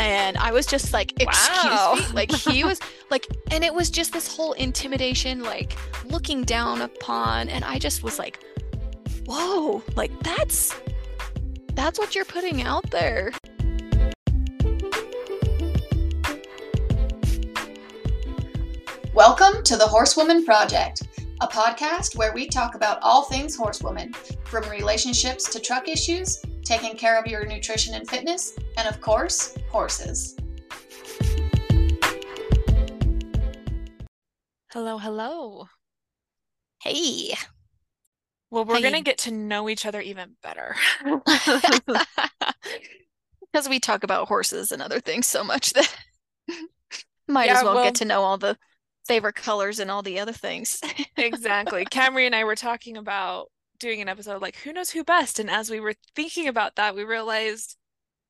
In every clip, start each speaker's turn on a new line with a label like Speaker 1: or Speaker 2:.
Speaker 1: and I was just like, excuse
Speaker 2: Wow.
Speaker 1: me. Like he was like and it was just this whole intimidation, like looking down upon, and I just was like, whoa, like that's that's what you're putting out there.
Speaker 3: Welcome to the Horsewoman Project, a podcast where we talk about all things horsewoman, from relationships to truck issues, taking care of your nutrition and fitness, and of course, horses.
Speaker 2: Hello, hello.
Speaker 1: Hey.
Speaker 2: Well, we're
Speaker 1: How
Speaker 2: going to get to know each other even better.
Speaker 1: Because we talk about horses and other things so much that might
Speaker 2: Yeah,
Speaker 1: as well,
Speaker 2: well-
Speaker 1: get to know all the favorite colors and all the other things.
Speaker 2: exactly. Camri and I were talking about doing an episode like who knows who best and as we were thinking about that we realized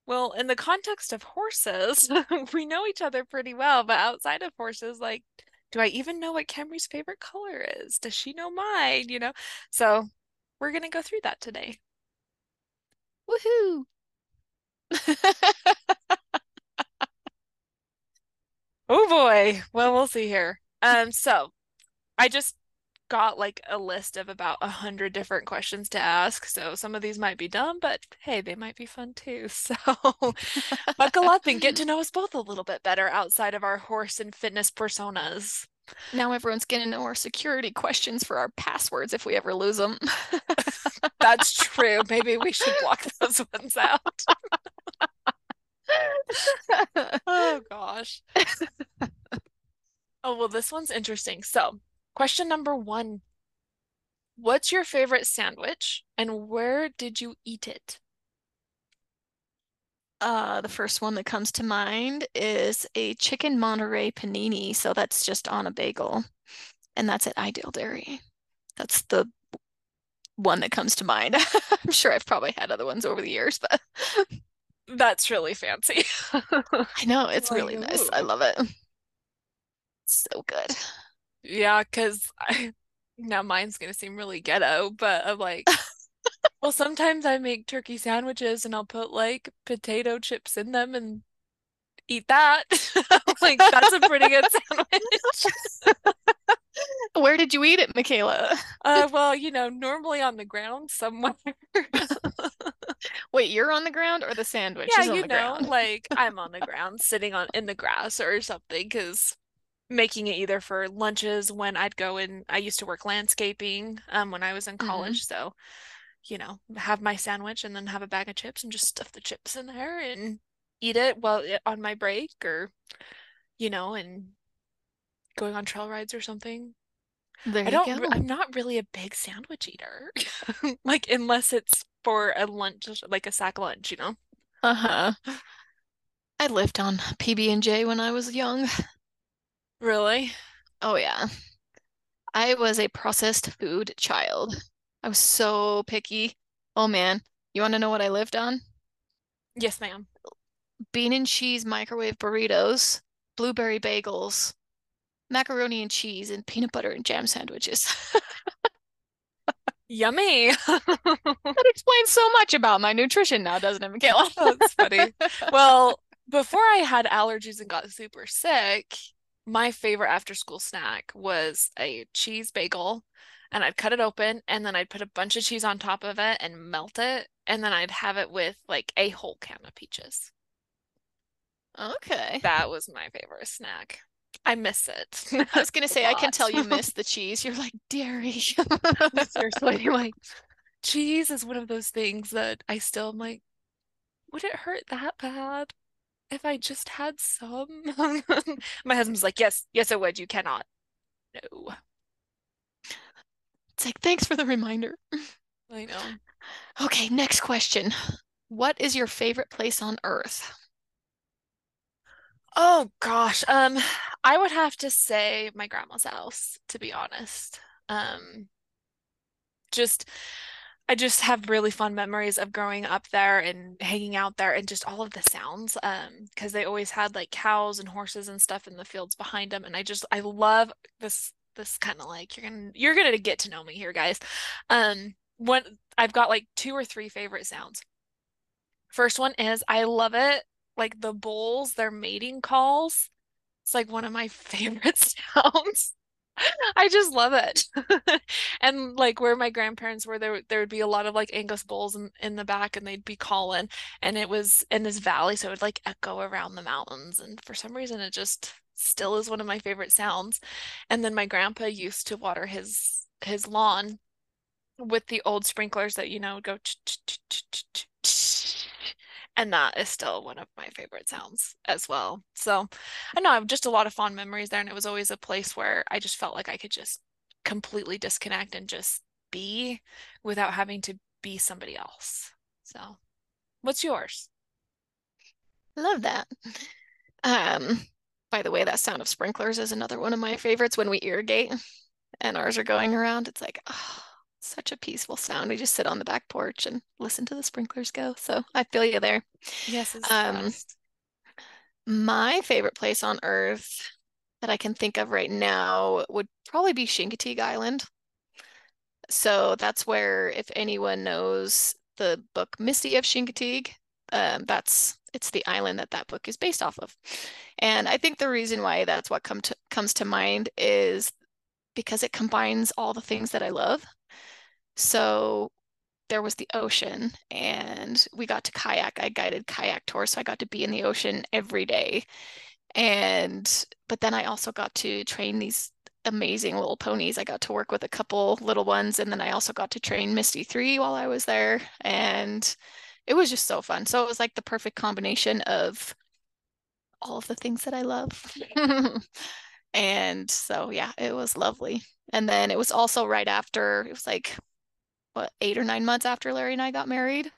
Speaker 2: well in the context of horses we know each other pretty well but outside of horses like do I even know what Camri's favorite color is does she know mine you know so we're going to go through that today
Speaker 1: Woohoo!
Speaker 2: Oh boy. Well, we'll see here. Um, so I just got like a list of about a hundred different questions to ask. So some of these might be dumb, but hey, they might be fun too. So buckle up and get to know us both a little bit better outside of our horse and fitness personas.
Speaker 1: Now everyone's getting to know our security questions for our passwords if we ever lose them.
Speaker 2: That's true. Maybe we should block those ones out. Oh gosh. Oh, well, this one's interesting. So, question number one. What's your favorite sandwich and where did you eat it?
Speaker 1: Uh, the first one that comes to mind is a chicken Monterey panini. So that's just on a bagel. And that's at Ideal Dairy. That's the one that comes to mind. I'm sure I've probably had other ones over the years, but
Speaker 2: That's really fancy.
Speaker 1: I know it's really
Speaker 2: Like,
Speaker 1: nice. I love it. So good.
Speaker 2: Yeah, because I now mine's gonna seem really ghetto, but I'm like, well, sometimes I make turkey sandwiches and I'll put like potato chips in them and eat that. Like, that's a pretty good sandwich.
Speaker 1: Where did you eat it, McKayla?
Speaker 2: Uh, well, you know, normally on the ground somewhere.
Speaker 1: Wait, you're on the ground or the sandwich
Speaker 2: Yeah,
Speaker 1: is on
Speaker 2: you
Speaker 1: the
Speaker 2: know,
Speaker 1: ground?
Speaker 2: like I'm on the ground sitting on in the grass or something because making it either for lunches when I'd go and I used to work landscaping um when I was in
Speaker 1: Mhm.
Speaker 2: college, so you know, have my sandwich and then have a bag of chips and just stuff the chips in there and eat it while on my break or you know, and going on trail rides or something.
Speaker 1: There
Speaker 2: I don't.
Speaker 1: Go.
Speaker 2: I'm not really a big sandwich eater. Like unless it's for a lunch, like a sack lunch, you know?
Speaker 1: Uh-huh. I lived on PB&J when I was young.
Speaker 2: Really?
Speaker 1: Oh yeah. I was a processed food child. I was so picky. Oh man, you want to know what I lived on?
Speaker 2: Yes, ma'am.
Speaker 1: Bean and cheese microwave burritos, blueberry bagels, macaroni and cheese, and peanut butter and jam sandwiches.
Speaker 2: Yummy.
Speaker 1: That explains so much about my nutrition now, doesn't it, McKayla?
Speaker 2: Oh, that's funny. Well, before I had allergies and got super sick, my favorite after school snack was a cheese bagel. And I'd cut it open and then I'd put a bunch of cheese on top of it and melt it. And then I'd have it with like a whole can of peaches.
Speaker 1: Okay.
Speaker 2: That was my favorite snack. I miss it.
Speaker 1: I was gonna say, I can tell you miss the cheese. You're like, dairy.
Speaker 2: Seriously, like cheese is one of those things that I still am like, would it hurt that bad if I just had some? My husband's like, yes, yes, it would. You cannot. No,
Speaker 1: It's like, thanks for the reminder.
Speaker 2: I know.
Speaker 1: Okay, next question. What is your favorite place on Earth?
Speaker 2: Oh gosh, um, I would have to say my grandma's house, to be honest. Um, just I just have really fun memories of growing up there and hanging out there and just all of the sounds. Um, because they always had like cows and horses and stuff in the fields behind them, and I just I love this this kind of like you're gonna you're gonna get to know me here, guys. Um, one I've got like two or three favorite sounds. First one is I love it like the bulls, their mating calls. It's like one of my favorite sounds. I just love it. and like where my grandparents were, there there would be a lot of like Angus bulls in, in the back and they'd be calling. And it was in this valley, so it would like echo around the mountains. And for some reason it just still is one of my favorite sounds. And then my grandpa used to water his his lawn with the old sprinklers that you know go and that is still one of my favorite sounds as well. So I know I have just a lot of fond memories there, and it was always a place where I just felt like I could just completely disconnect and just be without having to be somebody else. So, what's yours?
Speaker 1: Love that. Um, by the way, that sound of sprinklers is another one of my favorites when we irrigate and ours are going around. It's like, oh, such a peaceful sound. We just sit on the back porch and listen to the sprinklers go. So I feel you there.
Speaker 2: Yes, it's um,
Speaker 1: my favorite place on earth that I can think of right now would probably be Chincoteague Island. So that's where, if anyone knows the book Misty of Chincoteague, um, that's it's the island that that book is based off of. And I think the reason why that's what come to, comes to mind is because it combines all the things that I love. So there was the ocean and we got to kayak. I guided kayak tours, so I got to be in the ocean every day. And but then I also got to train these amazing little ponies. I got to work with a couple little ones and then I also got to train Misty 3 while I was there and it was just so fun. So it was like the perfect combination of all of the things that I love. and so yeah, it was lovely. And then it was also right after, it was like what eight or nine months after Larry and I got married.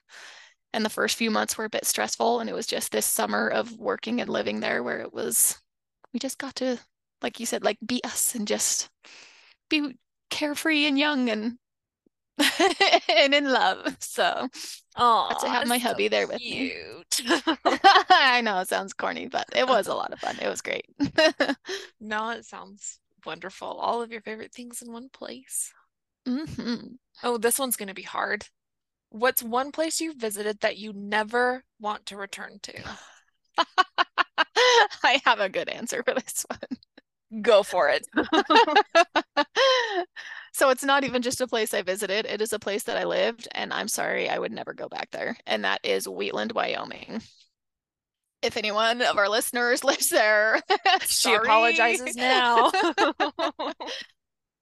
Speaker 1: And the first few months were a bit stressful. And it was just this summer of working and living there where it was, we just got to, like you said, like be us and just be carefree and young and and in love. So
Speaker 2: Oh,
Speaker 1: to have my
Speaker 2: so
Speaker 1: hubby there with
Speaker 2: cute.
Speaker 1: me. I know it sounds corny, but it was a lot of fun. It was great.
Speaker 2: no, it sounds wonderful. All of your favorite things in one place.
Speaker 1: Mm-hmm.
Speaker 2: Oh, this one's going to be hard. What's one place you visited that you never want to return to?
Speaker 1: I have a good answer for this one.
Speaker 2: Go for it.
Speaker 1: so it's not even just a place I visited, it is a place that I lived, and I'm sorry, I would never go back there. And that is Wheatland, Wyoming. If anyone of our listeners lives there,
Speaker 2: she apologizes now.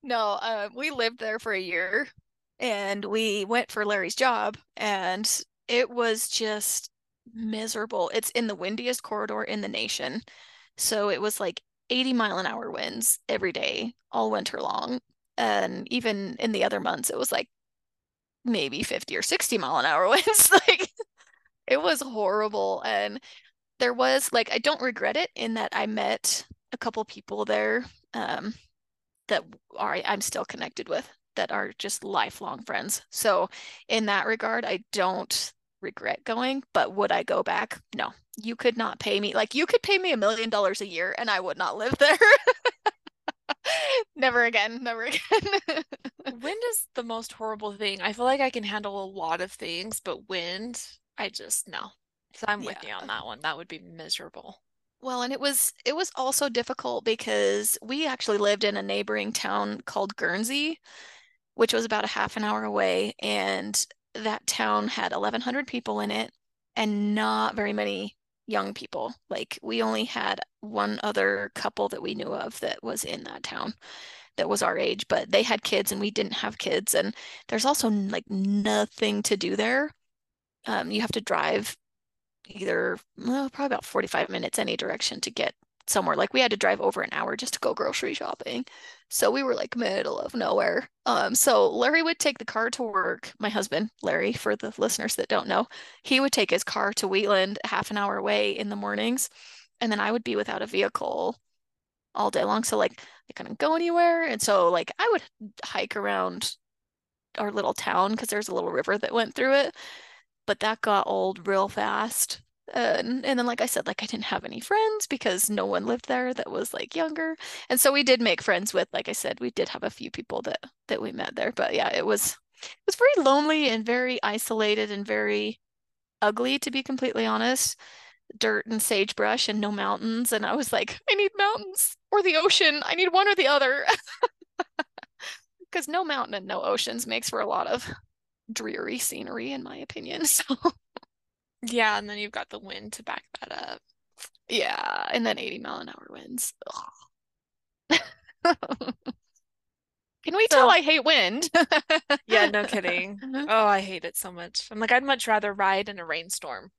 Speaker 1: No, uh, we lived there for a year and we went for Larry's job and it was just miserable. It's in the windiest corridor in the nation. So it was like 80 mile an hour winds every day, all winter long. And even in the other months, it was like maybe 50 or 60 mile an hour winds. like it was horrible. And there was like, I don't regret it in that I met a couple people there um, that are I'm still connected with that are just lifelong friends. So in that regard, I don't regret going, but would I go back? No. You could not pay me like you could pay me a million dollars a year and I would not live there. never again, never again.
Speaker 2: wind is the most horrible thing. I feel like I can handle a lot of things, but wind, I just no. So I'm with yeah. you on that one. That would be miserable.
Speaker 1: Well, and it was it was also difficult because we actually lived in a neighboring town called Guernsey, which was about a half an hour away. And that town had 1,100 people in it and not very many young people. Like we only had one other couple that we knew of that was in that town that was our age, but they had kids and we didn't have kids. And there's also like nothing to do there. Um, you have to drive either well, probably about 45 minutes any direction to get somewhere. Like we had to drive over an hour just to go grocery shopping. So we were like middle of nowhere. Um, so Larry would take the car to work. My husband, Larry, for the listeners that don't know, he would take his car to Wheatland half an hour away in the mornings. And then I would be without a vehicle all day long. So like I couldn't go anywhere. And so like I would hike around our little town because there's a little river that went through it. But that got old real fast and, and then like i said like i didn't have any friends because no one lived there that was like younger and so we did make friends with like i said we did have a few people that that we met there but yeah it was it was very lonely and very isolated and very ugly to be completely honest dirt and sagebrush and no mountains. And I was like, I need mountains or the ocean. I need one or the other. Because no mountain and no oceans makes for a lot of dreary scenery, in my opinion. So,
Speaker 2: Yeah, and then you've got the wind to back that up.
Speaker 1: yeah. And then 80 mile an hour winds. Can we tell I hate wind?
Speaker 2: Yeah, no kidding. Oh, I hate it so much. I'm like, I'd much rather ride in a rainstorm.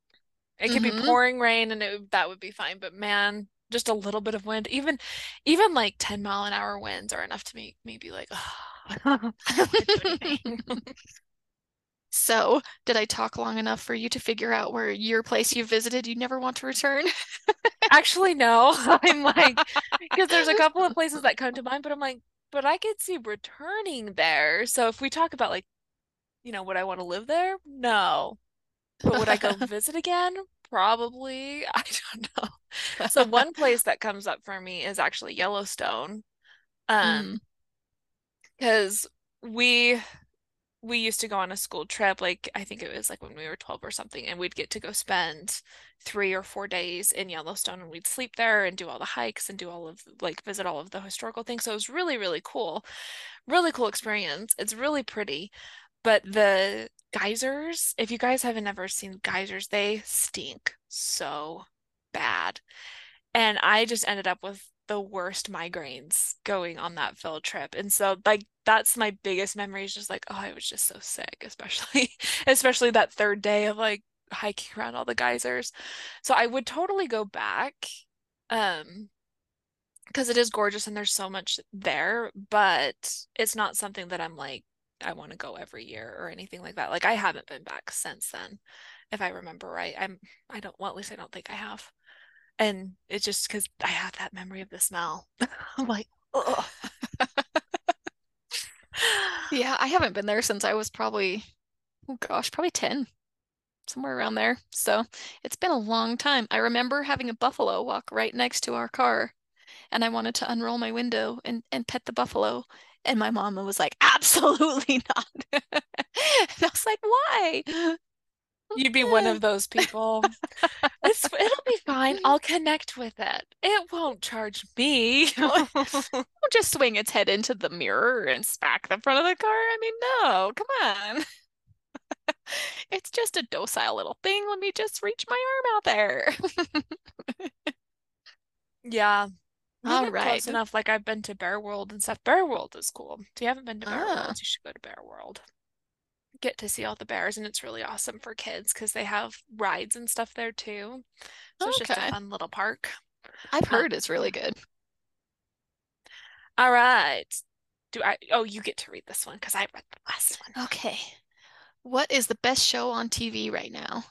Speaker 2: It could
Speaker 1: Mhm.
Speaker 2: be pouring rain and it, that would be fine, but man, just a little bit of wind, even even like 10 mile an hour winds are enough to make me be like, oh,
Speaker 1: So, did I talk long enough for you to figure out where your place you visited you never want to return?
Speaker 2: Actually, no. I'm like, because there's a couple of places that come to mind, but I'm like, but I could see returning there. So if we talk about like, you know, would I want to live there? No. But would I go visit again? Probably. I don't know. So one place that comes up for me is actually Yellowstone. Um,
Speaker 1: Mm.
Speaker 2: because we we used to go on a school trip, like I think it was like when we were 12 or something, and we'd get to go spend three or four days in Yellowstone and we'd sleep there and do all the hikes and do all of like visit all of the historical things. So it was really, really cool. Really cool experience. It's really pretty. But the geysers, if you guys haven't ever seen geysers, they stink so bad. And I just ended up with the worst migraines going on that field trip. And so like that's my biggest memory is just like, oh, I was just so sick, especially especially that third day of like hiking around all the geysers. So I would totally go back. Um because it is gorgeous and there's so much there, but it's not something that I'm like I want to go every year or anything like that. Like I haven't been back since then, if I remember right. I'm I don't well, at least I don't think I have. And it's just because I have that memory of the smell. I'm like, ugh.
Speaker 1: Yeah, I haven't been there since I was probably, oh gosh, probably 10, somewhere around there. So it's been a long time. I remember having a buffalo walk right next to our car, and I wanted to unroll my window and, and pet the buffalo. And my mama was like, absolutely not. And I was like, why?
Speaker 2: You'd be one of those people. It's it'll be fine. I'll connect with it. It won't charge me.
Speaker 1: Don't just swing its head into the mirror and smack the front of the car. I mean, no, come on. It's just a docile little thing. Let me just reach my arm out there.
Speaker 2: Yeah.
Speaker 1: All
Speaker 2: Even close enough. Like I've been to Bear World and stuff. Bear World is cool. If you haven't been to Bear
Speaker 1: Ah.
Speaker 2: World, you should go to Bear World. Get to see all the bears, and it's really awesome for kids because they have rides and stuff there too. So it's just a fun little park.
Speaker 1: I've
Speaker 2: Uh,
Speaker 1: heard it's really good.
Speaker 2: All right. Do I? Oh, you get to read this one because I read the last one.
Speaker 1: Okay. What is the best show on TV right now?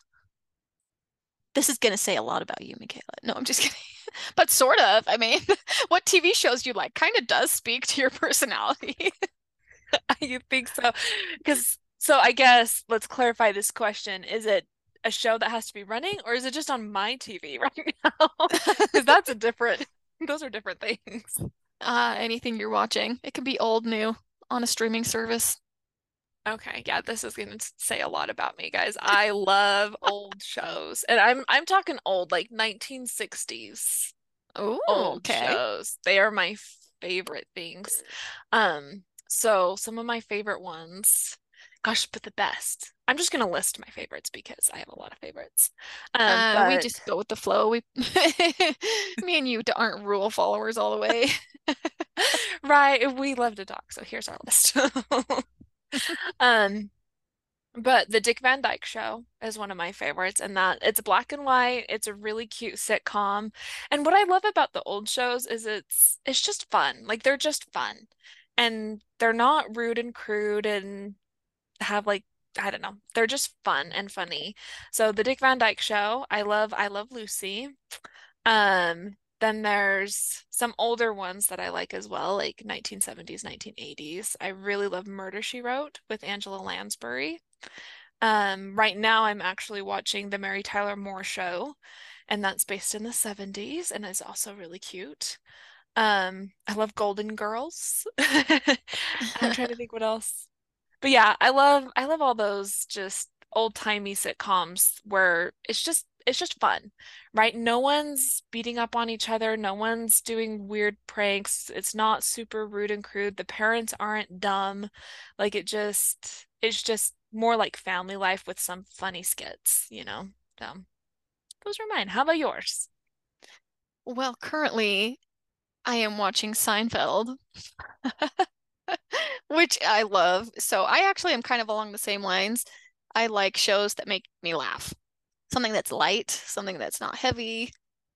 Speaker 1: This is going to say a lot about you, McKayla. No, I'm just kidding. But sort of. I mean, what TV shows you like kind of does speak to your personality.
Speaker 2: You think so? Because so I guess let's clarify this question. Is it a show that has to be running or is it just on my TV right now? Because that's a different, those are different things.
Speaker 1: Uh, anything you're watching. It can be old, new, on a streaming service.
Speaker 2: Okay, yeah, this is gonna say a lot about me, guys. I love old shows. And I'm I'm talking old, like 1960s
Speaker 1: Oh, okay.
Speaker 2: shows. They are my favorite things. Um, so some of my favorite ones, gosh, but the best. I'm just gonna list my favorites because I have a lot of favorites. Um,
Speaker 1: Uh, we just go with the flow. We, me and you aren't rule followers all the way.
Speaker 2: Right, we love to talk, so here's our list. Um, but the Dick Van Dyke Show is one of my favorites, and that it's black and white. It's a really cute sitcom. And what I love about the old shows is it's it's just fun. Like they're just fun. And they're not rude and crude and have like I don't know. They're just fun and funny. So the Dick Van Dyke Show, I love I love Lucy. Um, then there's some older ones that I like as well, like 1970s, 1980s. I really love Murder, She Wrote with Angela Lansbury. Um, right now I'm actually watching The Mary Tyler Moore Show, and that's based in the 70s and is also really cute. Um, I love Golden Girls. I'm trying to think what else. But yeah, I love I love all those just old-timey sitcoms where it's just it's just fun, right? No one's beating up on each other, no one's doing weird pranks. It's not super rude and crude. The parents aren't dumb. Like it just it's just more like family life with some funny skits, you know. So those are mine. How about yours?
Speaker 1: Well, currently I am watching Seinfeld, which I love. So I actually am kind of along the same lines. I like shows that make me laugh. Something that's light, something that's not heavy.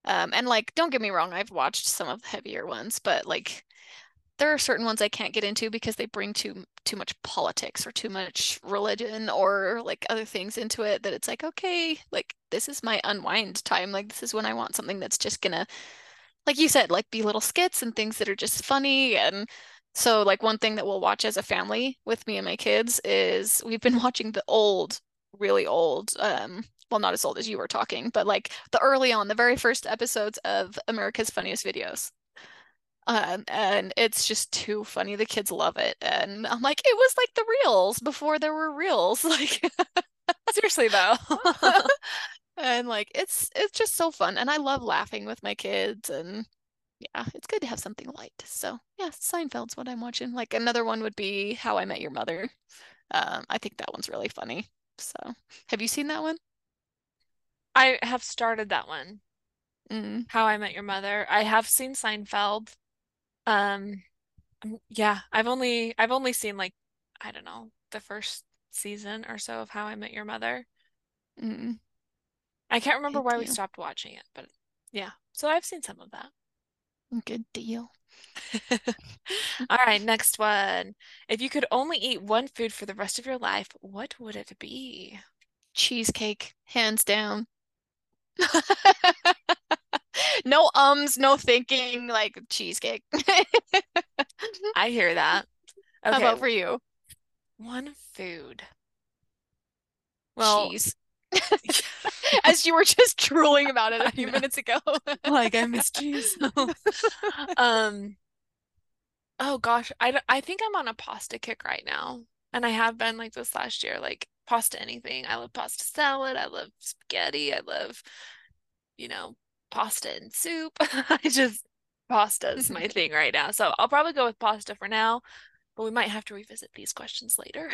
Speaker 1: Um, and like, don't get me wrong, I've watched some of the heavier ones, but like there are certain ones I can't get into because they bring too too much politics or too much religion or like other things into it that it's like, okay, like this is my unwind time. Like this is when I want something that's just gonna like you said, like be little skits and things that are just funny and so like one thing that we'll watch as a family with me and my kids is we've been watching the old, really old, um, well, not as old as you were talking, but like the early on, the very first episodes of America's Funniest Videos. Um, and it's just too funny. The kids love it. And I'm like, it was like the reels before there were reels. Like
Speaker 2: seriously though.
Speaker 1: and like it's it's just so fun. And I love laughing with my kids and yeah, it's good to have something light. So yeah, Seinfeld's what I'm watching. Like another one would be How I Met Your Mother. Um, I think that one's really funny. So have you seen that one?
Speaker 2: I have started that one.
Speaker 1: Mm.
Speaker 2: How I Met Your Mother. I have seen Seinfeld. Um, yeah, I've only I've only seen like I don't know the first season or so of How I Met Your Mother.
Speaker 1: Mm.
Speaker 2: I can't remember
Speaker 1: Good
Speaker 2: why we stopped watching it, but yeah. So I've seen some of that.
Speaker 1: Good deal.
Speaker 2: All right, next one. If you could only eat one food for the rest of your life, what would it be?
Speaker 1: Cheesecake, hands down. No ums, no thinking, like cheesecake.
Speaker 2: I hear that.
Speaker 1: How
Speaker 2: Okay,
Speaker 1: about for you?
Speaker 2: one food. Well,
Speaker 1: Cheese. As you were just drooling about it a few minutes ago.
Speaker 2: like I miss cheese. Um, oh gosh, I I think I'm on a pasta kick right now. And I have been like this last year, like pasta anything. I love pasta salad. I love spaghetti. I love, you know, pasta and soup. I just, pasta is my thing right now. So I'll probably go with pasta for now, but we might have to revisit these questions later.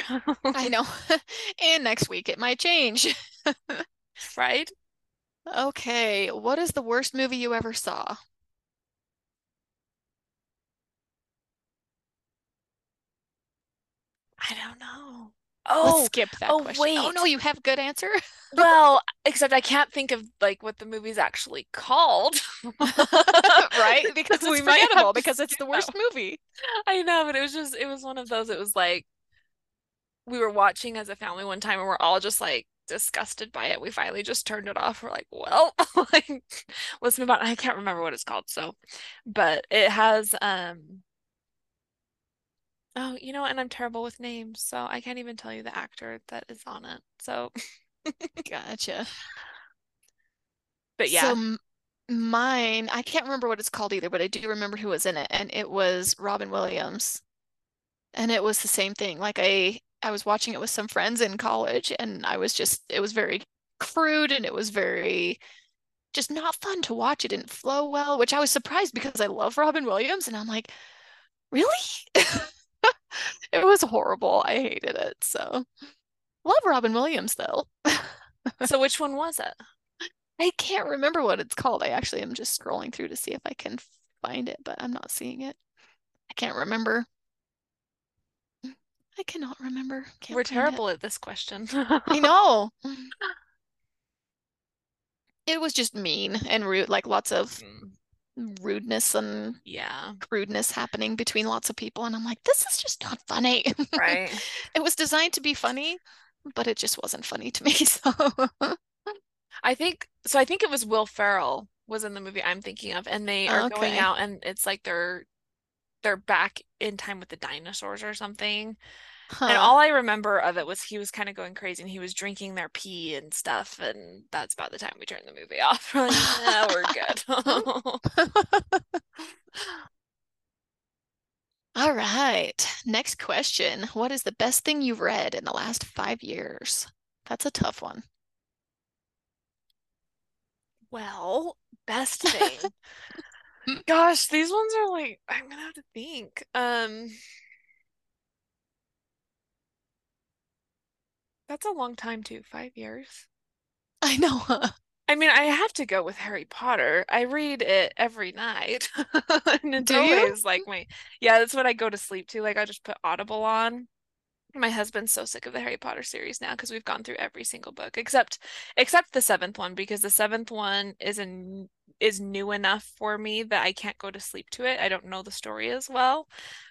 Speaker 1: I know. And next week it might change.
Speaker 2: Right?
Speaker 1: Okay, what is the worst movie you ever saw?
Speaker 2: I don't know.
Speaker 1: Let's
Speaker 2: Oh,
Speaker 1: skip that
Speaker 2: oh,
Speaker 1: question. Oh no, you have a good answer?
Speaker 2: Well, except I can't think of like what the movie's actually called.
Speaker 1: Right? Because it's
Speaker 2: have
Speaker 1: forgettable because it's the worst movie.
Speaker 2: I know, but it was just it was one of those. It was like we were watching as a family one time and we're all just like disgusted by it. We finally just turned it off. We're like, well, like let's move on. I can't remember what it's called, so but it has um oh, you know, and I'm terrible with names, so I can't even tell you the actor that is on it. So,
Speaker 1: Gotcha.
Speaker 2: but yeah.
Speaker 1: m- mine, I can't remember what it's called either, but I do remember who was in it, and it was Robin Williams. And it was the same thing. Like I I was watching it with some friends in college, and I was just it was very crude and it was very just not fun to watch. It didn't flow well, which I was surprised because I love Robin Williams, and I'm like, really? It was horrible. I hated it. So love Robin Williams though.
Speaker 2: So which one was it?
Speaker 1: I can't remember what it's called. I actually am just scrolling through to see if I can find it, but I'm not seeing it. I can't remember. I cannot remember. Can't
Speaker 2: We're
Speaker 1: find it.
Speaker 2: terrible at this question.
Speaker 1: I know. It was just mean and rude, like lots of
Speaker 2: Mm,
Speaker 1: rudeness and
Speaker 2: Yeah,
Speaker 1: crudeness happening between lots of people. And I'm like, this is just not funny.
Speaker 2: right.
Speaker 1: It was designed to be funny, but it just wasn't funny to me. So
Speaker 2: I think so. I think it was Will Ferrell was in the movie I'm thinking of, and they are going out, and it's like they're they're back in time with the dinosaurs or something. And all I remember of it was he was kind of going crazy, and he was drinking their pee and stuff, and that's about the time we turned the movie off. We're like, yeah, we're good.
Speaker 1: All right. Next question. What is the best thing you've read in the last five years? That's a tough one.
Speaker 2: Well, best thing. Gosh, these ones are like I'm gonna have to think. Um That's a long time too, five years.
Speaker 1: I know. Huh?
Speaker 2: I mean, I have to go with Harry Potter. I read it every night. and it's
Speaker 1: Do you?
Speaker 2: always like my yeah, that's what I go to sleep to. Like I just put Audible on. My husband's so sick of the Harry Potter series now because we've gone through every single book except except the seventh one because the seventh one is an is new enough for me that I can't go to sleep to it. I don't know the story as well,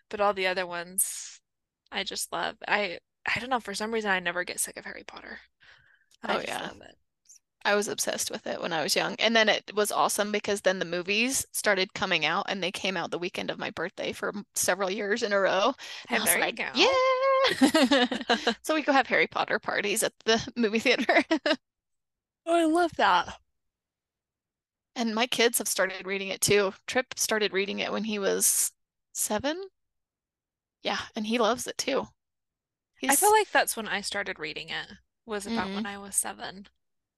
Speaker 2: but all the other ones I just love. I I don't know, for some reason I never get sick of Harry Potter. I
Speaker 1: Oh, yeah. I was obsessed with it when I was young. And then it was awesome because then the movies started coming out and they came out the weekend of my birthday for several years in a row. And
Speaker 2: And
Speaker 1: I was
Speaker 2: there you go.
Speaker 1: yeah. So we go have Harry Potter parties at the movie theater.
Speaker 2: Oh, I love that.
Speaker 1: And my kids have started reading it too. Trip started reading it when he was seven. Yeah, and he loves it too.
Speaker 2: I feel like that's when I started reading it, was about
Speaker 1: Mhm.
Speaker 2: when I was seven.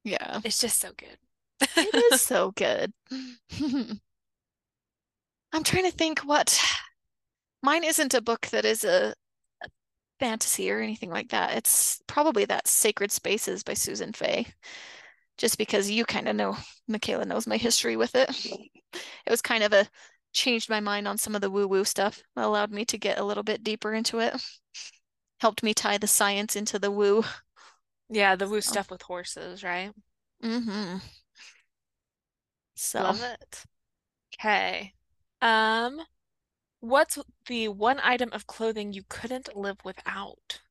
Speaker 1: yeah,
Speaker 2: It's just so good.
Speaker 1: it is so good. I'm trying to think what mine isn't a book that is a a fantasy or anything like that. It's probably that Sacred Spaces by Susan Fay. Just because you kind of know, McKayla knows my history with it. It was kind of a changed my mind on some of the woo-woo stuff, allowed me to get a little bit deeper into it. Helped me tie the science into the woo.
Speaker 2: Yeah, the woo
Speaker 1: So.
Speaker 2: stuff with horses, right?
Speaker 1: Mm-hmm. So
Speaker 2: Love it. Okay. Um, what's the one item of clothing you couldn't live without?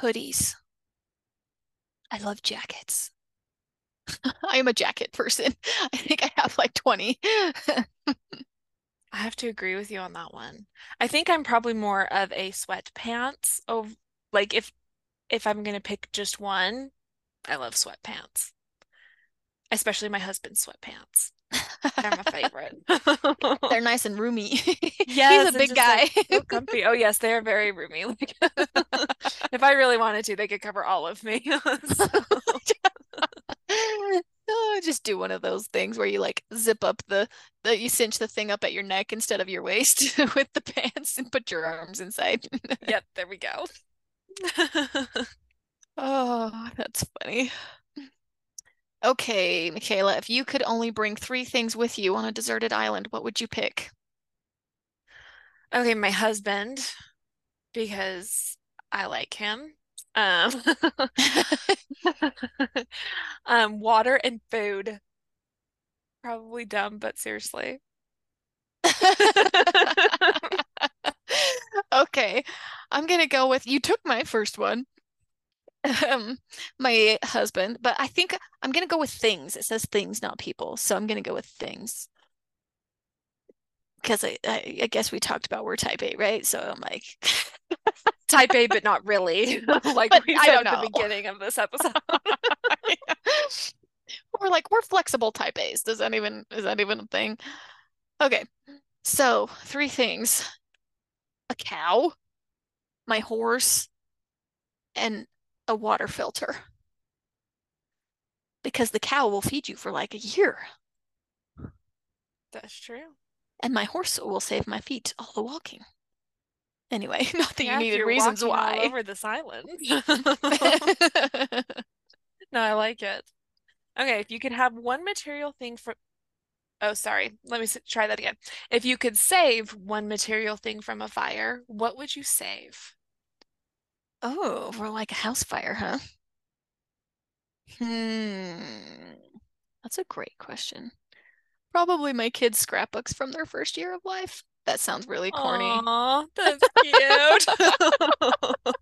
Speaker 1: hoodies. I love jackets. I am a jacket person. I think I have like 20.
Speaker 2: I have to agree with you on that one. I think I'm probably more of a sweatpants of like if if I'm gonna pick just one, I love sweatpants. Especially my husband's sweatpants. They're my favorite.
Speaker 1: They're nice and roomy. He's a big guy.
Speaker 2: like, so comfy. Oh yes, they are very roomy. Like if I really wanted to, they could cover all of me. So-
Speaker 1: Oh, just do one of those things where you like zip up the, the you cinch the thing up at your neck instead of your waist with the pants and put your arms inside.
Speaker 2: Yep, there we go.
Speaker 1: Oh, that's funny. Okay, McKayla, if you could only bring three things with you on a deserted island, what would you pick?
Speaker 2: Okay, my husband, because I like him. Um, um, water and food. Probably dumb, but seriously.
Speaker 1: Okay, I'm gonna go with you took my first one. Um, my husband, but I think I'm gonna go with things. It says things, not people, so I'm gonna go with things. Because I, I, I guess we talked about we're type A, right? So I'm like,
Speaker 2: Type A, but not really. Like
Speaker 1: But
Speaker 2: we
Speaker 1: I
Speaker 2: said
Speaker 1: don't
Speaker 2: at the beginning of this episode.
Speaker 1: We're like, we're flexible type A's. Does that even is that even a thing? Okay. So three things. A cow, my horse, and a water filter. Because the cow will feed you for like a year,
Speaker 2: That's true.
Speaker 1: and my horse will save my feet all the walking. Anyway, not that
Speaker 2: Yeah,
Speaker 1: you needed reasons why.
Speaker 2: over this island. No, I like it. Okay, if you could have one material thing for Oh, sorry. Let me try that again. If you could save one material thing from a fire, what would you save?
Speaker 1: Oh, we're like a house fire, huh? Hmm. That's a great question. Probably my kids' scrapbooks from their first year of life. That sounds really corny.
Speaker 2: Aw, that's cute.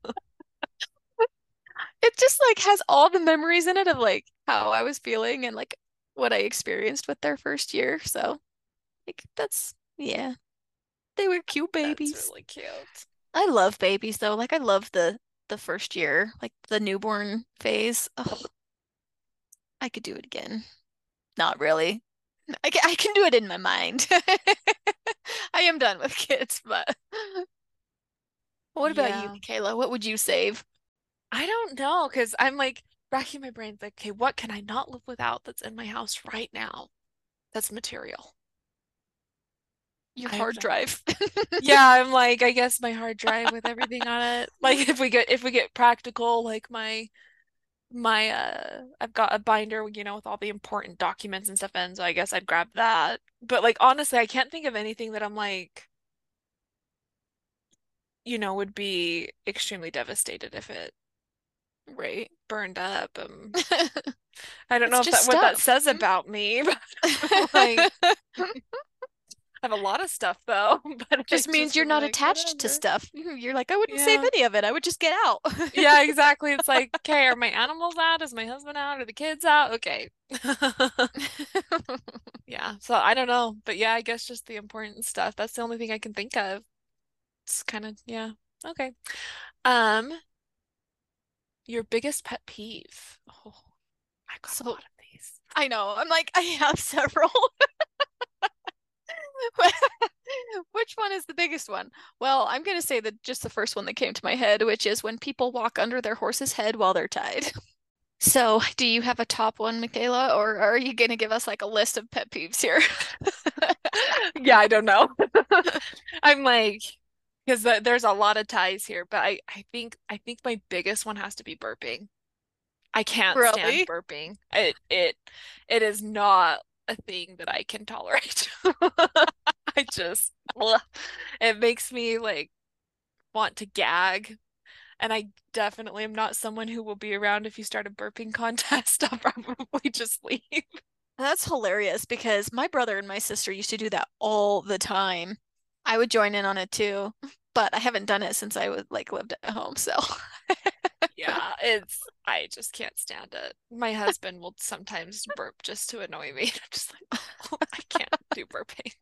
Speaker 1: It just like has all the memories in it of like how I was feeling and like what I experienced with their first year. So, like that's yeah. They were cute babies.
Speaker 2: That's really cute.
Speaker 1: I love babies though. Like I love the the first year, like the newborn phase. Oh, I could do it again. Not really. I can, I can do it in my mind. I am done with kids, but what about you,
Speaker 2: Yeah.
Speaker 1: McKayla? What would you save?
Speaker 2: I don't know, because I'm like racking my brains like, okay, what can I not live without that's in my house right now? That's material.
Speaker 1: Your
Speaker 2: I
Speaker 1: hard drive.
Speaker 2: yeah, I'm like, I guess my hard drive with everything on it. Like if we get if we get practical, like my my uh I've got a binder, you know, with all the important documents and stuff in, so I guess I'd grab that. But like honestly, I can't think of anything that I'm like, you know, would be extremely devastated if it
Speaker 1: Right.
Speaker 2: burned up. Um, I don't
Speaker 1: It's
Speaker 2: know if that what that says about me, but like have a lot of stuff though. But I
Speaker 1: just means you're not
Speaker 2: like,
Speaker 1: attached to stuff. You're like, I wouldn't save any of it. I would just get out.
Speaker 2: Yeah, exactly. It's like, okay, are my animals out? Is my husband out? Are the kids out? Okay. Yeah. So I don't know. But yeah, I guess just the important stuff. That's the only thing I can think of. It's kind of, yeah. Okay. Um, your biggest pet peeve. Oh, I got a lot of these.
Speaker 1: I know. I'm like, I have several. Which one is the biggest one? Well, I'm gonna say that just the first one that came to my head, which is when people walk under their horse's head while they're tied. So, do you have a top one, McKayla, or are you gonna give us like a list of pet peeves here?
Speaker 2: Yeah, I don't know. I'm like, because there's a lot of ties here, but I, I think I think my biggest one has to be burping. I can't
Speaker 1: Really?
Speaker 2: stand burping. It it it is not a thing that I can tolerate. I just ugh. it makes me like want to gag. And I definitely am not someone who will be around if you start a burping contest. I'll probably just leave.
Speaker 1: That's hilarious because my brother and my sister used to do that all the time. I would join in on it too, but I haven't done it since I was like lived at home, so
Speaker 2: Yeah, it's I just can't stand it. My husband will sometimes burp just to annoy me. I'm just like, "Oh, I can't do burping.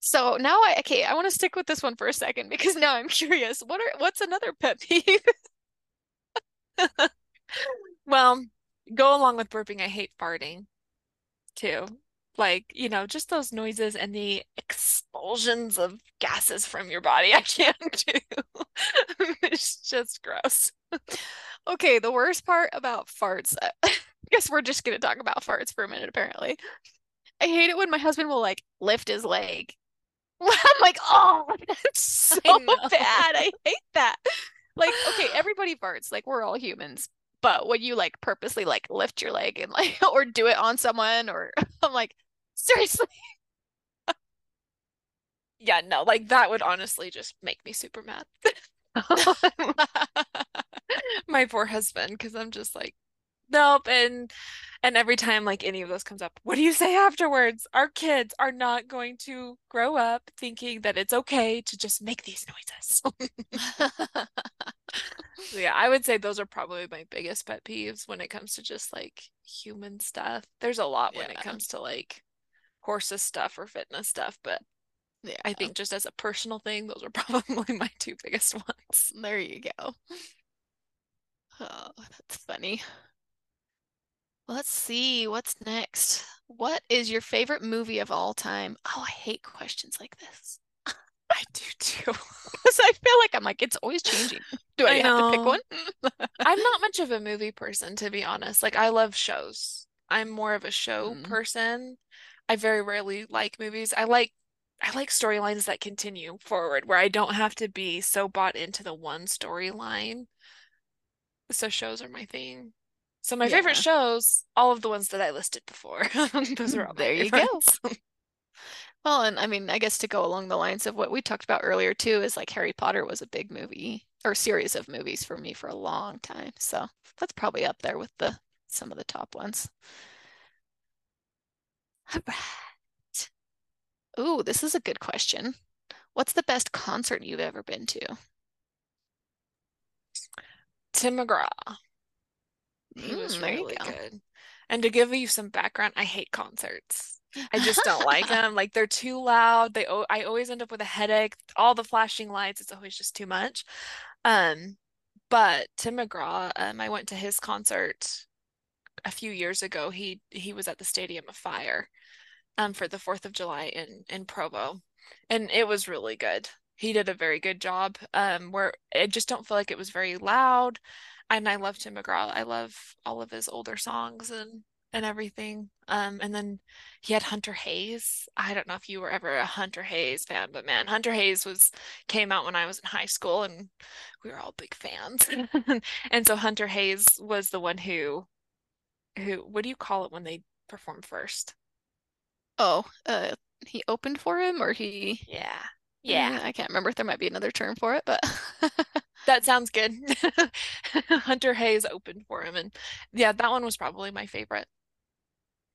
Speaker 1: So now I okay, I want to stick with this one for a second because now I'm curious. What are what's another pet peeve?
Speaker 2: Well, go along with burping, I hate farting too. Like, you know, just those noises and the expulsions of gases from your body. I can't do. It's just gross.
Speaker 1: Okay, the worst part about farts. Uh, I guess we're just gonna talk about farts for a minute, apparently. I hate it when my husband will like lift his leg. I'm like, oh, that's so
Speaker 2: I
Speaker 1: bad. I hate that. Like, okay, everybody farts, like we're all humans. But when you like purposely like lift your leg and like or do it on someone or I'm like, seriously.
Speaker 2: Yeah, no, like that would honestly just make me super mad. my poor husband because I'm just like nope and and every time like any of those comes up what do you say afterwards? Our kids are not going to grow up thinking that it's okay to just make these noises. So, yeah I would say those are probably my biggest pet peeves when it comes to just like human stuff. There's a lot when it comes to like horses stuff or fitness stuff but
Speaker 1: Yeah,
Speaker 2: I think just as a personal thing those are probably my two biggest ones
Speaker 1: there you go. Oh, that's funny. Let's see what's next. What is your favorite movie of all time? Oh, I hate questions like this.
Speaker 2: I do too
Speaker 1: Because I feel like I'm like, it's always changing. Do I,
Speaker 2: I
Speaker 1: have to pick one?
Speaker 2: I'm not much of a movie person, to be honest. Like, I love shows. I'm more of a show
Speaker 1: Mm.
Speaker 2: person. I very rarely like movies. I like I like storylines that continue forward where I don't have to be so bought into the one storyline. So shows are my thing. So my favorite shows, all of the ones that I listed before. Those are all my
Speaker 1: There you go. Well, and I mean, I guess to go along the lines of what we talked about earlier too, is like Harry Potter was a big movie or series of movies for me for a long time. So that's probably up there with the some of the top ones. All right. Ooh, this is a good question. What's the best concert you've ever been to?
Speaker 2: Tim McGraw. He was
Speaker 1: Mm, you
Speaker 2: really
Speaker 1: go.
Speaker 2: good. And to give you some background, I hate concerts. I just don't like them. Like they're too loud. They I always end up with a headache. All the flashing lights, it's always just too much. Um, but Tim McGraw, um, I went to his concert a few years ago. He he was at the Stadium of Fire, um, for the 4th of July in in Provo, and it was really good. he did a very good job. Um, where I just don't feel like it was very loud. And I love Tim McGraw. I love all of his older songs and and everything. Um, and then he had Hunter Hayes. I don't know if you were ever a Hunter Hayes fan, but man, Hunter Hayes was came out when I was in high school and we were all big fans. and so Hunter Hayes was the one who who what do you call it when they perform first?
Speaker 1: Oh, uh he opened for him or he
Speaker 2: Yeah.
Speaker 1: Yeah, I can't remember if there might be another term for it, but
Speaker 2: that sounds good. Hunter Hayes opened for him and yeah, that one was probably my favorite.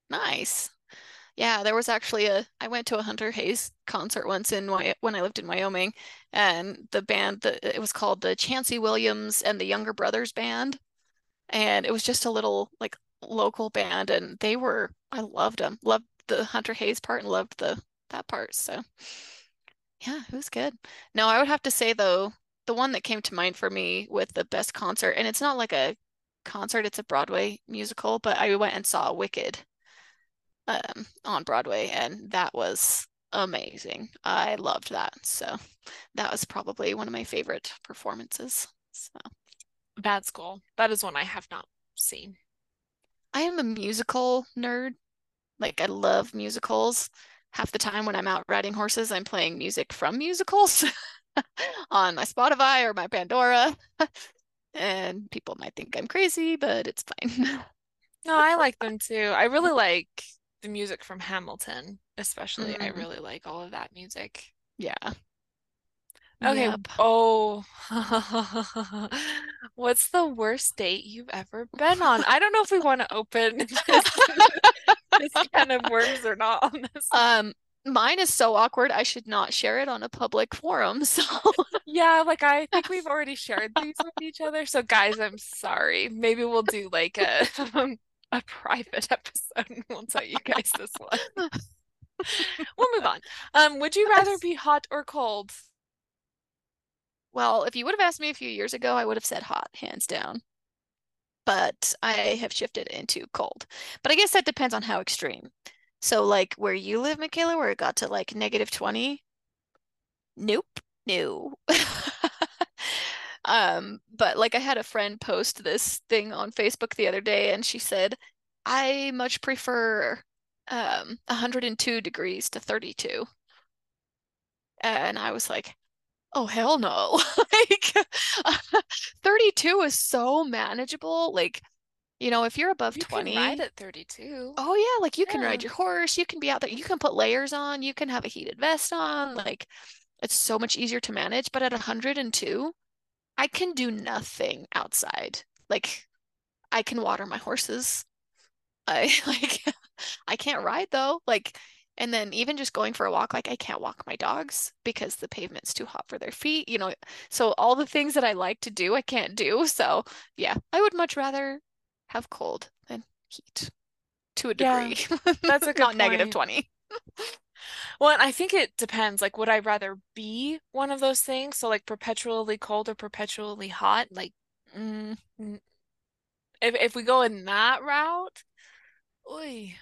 Speaker 1: Nice. Yeah, there was actually a I went to a Hunter Hayes concert once in when I lived in Wyoming, and the band the it was called the Chancey Williams and the Younger Brothers Band, and it was just a little like local band, and they were I loved them, loved the Hunter Hayes part, and loved the that part. So yeah, it was good. No, I would have to say though, the one that came to mind for me with the best concert, and it's not like a concert, it's a Broadway musical, but I went and saw Wicked um, on Broadway, and that was amazing. I loved that. So that was probably one of my favorite performances. So
Speaker 2: Bad School. That is one I have not seen.
Speaker 1: I am a musical nerd. Like I love musicals. Half the time when I'm out riding horses, I'm playing music from musicals on my Spotify or my Pandora. and people might think I'm crazy, but it's fine.
Speaker 2: no, I like them too. I really like the music from Hamilton, especially. Mm. I really like all of that music.
Speaker 1: Yeah.
Speaker 2: Okay. Yep. Oh, what's the worst date you've ever been on? I don't know if we want to open this, this kind of worms or not on this.
Speaker 1: Um, mine is so awkward. I should not share it on a public forum. So
Speaker 2: yeah, like I think we've already shared these with each other. So guys, I'm sorry. Maybe we'll do like a a private episode and we'll tell you guys this one. we'll move on. Um, would you rather be hot or cold?
Speaker 1: Well, if you would have asked me a few years ago, I would have said hot, hands down. But I have shifted into cold. But I guess that depends on how extreme. So, like where you live, McKayla, where it got to like negative 20, nope, no. Um, but like I had a friend post this thing on Facebook the other day and she said, I much prefer um 102 degrees to 32. And I was like, oh hell no. like 32 is so manageable. Like, you know, if you're above
Speaker 2: you
Speaker 1: 20.
Speaker 2: You can ride at 32.
Speaker 1: Oh yeah, like you yeah. can ride your horse, you can be out there, you can put layers on, you can have a heated vest on, like it's so much easier to manage. But at 102, I can do nothing outside. Like I can water my horses. I like I can't ride though. Like and then even just going for a walk, like I can't walk my dogs because the pavement's too hot for their feet, you know. So all the things that I like to do, I can't do. So yeah, I would much rather have cold than heat to a degree.
Speaker 2: Yeah, that's a good not
Speaker 1: negative 20.
Speaker 2: Well, I think it depends. Like, would I rather be one of those things? So, like, perpetually cold or perpetually hot? Like, mm, if if we go in that route, oy,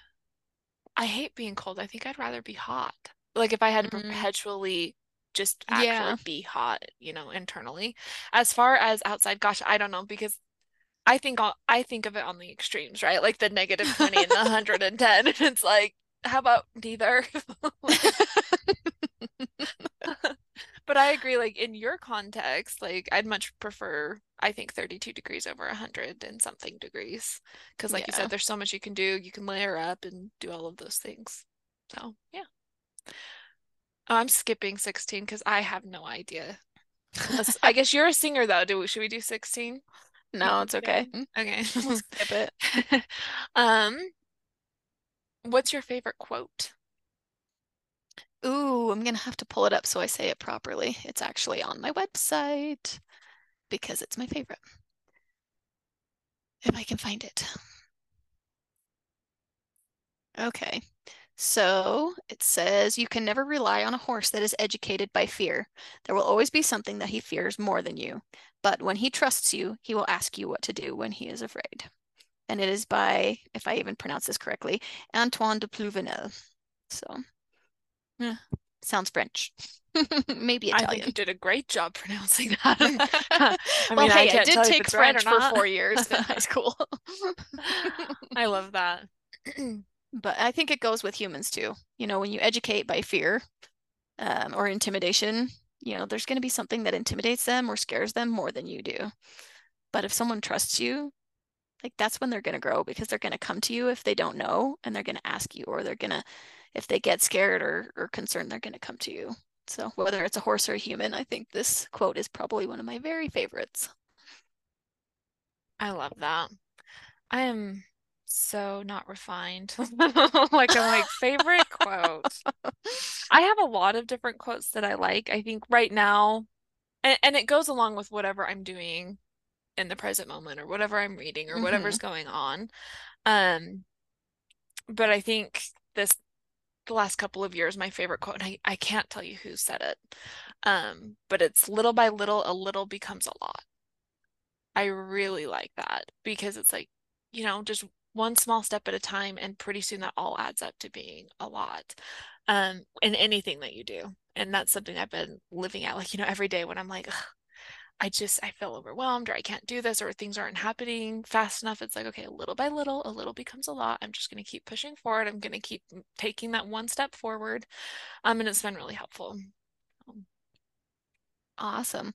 Speaker 2: I hate being cold. I think I'd rather be hot. Like, if I had to mm. perpetually just actually yeah. be hot, you know, internally. As far as outside, gosh, I don't know because I think I'll, I think of it on the extremes, right? Like the negative 20 and the 110. And it's like, how about neither? but I agree, like in your context, like I'd much prefer, I think 32 degrees over 100 and something degrees. Because, like yeah. you said, there's so much you can do. You can layer up and do all of those things. So, yeah. Oh, I'm skipping 16 because I have no idea. I guess you're a singer though. Do we, should we do 16?
Speaker 1: No, it's okay.
Speaker 2: Okay, we'll skip it. um, What's your favorite quote?
Speaker 1: Ooh, I'm gonna have to pull it up so I say it properly. It's actually on my website because it's my favorite. If I can find it. Okay, so it says you can never rely on a horse that is educated by fear. There will always be something that he fears more than you. But when he trusts you, he will ask you what to do when he is afraid and it is by, if I even pronounce this correctly, Antoine de Pluvinel. So, yeah, sounds French. Maybe
Speaker 2: I
Speaker 1: Italian.
Speaker 2: think you did a great job pronouncing that. I
Speaker 1: well,
Speaker 2: mean, I
Speaker 1: hey, I, did take
Speaker 2: right
Speaker 1: French for four years in high school.
Speaker 2: I love that.
Speaker 1: but I think it goes with humans too. You know, when you educate by fear um, or intimidation, you know, there's going to be something that intimidates them or scares them more than you do. But if someone trusts you, like that's when they're going to grow because they're going to come to you if they don't know and they're going to ask you or they're going to if they get scared or, or concerned they're going to come to you so whether it's a horse or a human i think this quote is probably one of my very favorites
Speaker 2: I love that. I am so not refined. Like I'm like favorite quote. I have a lot of different quotes that I like. I think right now, and, and it goes along with whatever I'm doing in the present moment or whatever I'm reading or whatever's going on. Um, but I think this the last couple of years, my favorite quote, and I, I can't tell you who said it. Um, but it's little by little, a little becomes a lot. I really like that because it's like, you know, just one small step at a time, and pretty soon that all adds up to being a lot um, in anything that you do. And that's something I've been living at, like, you know, every day when I'm like, "Ugh, I just, I feel overwhelmed or I can't do this or things aren't happening fast enough. It's like, okay, little by little, a little becomes a lot. I'm just going to keep pushing forward. I'm going to keep taking that one step forward. Um, and it's been really helpful.
Speaker 1: awesome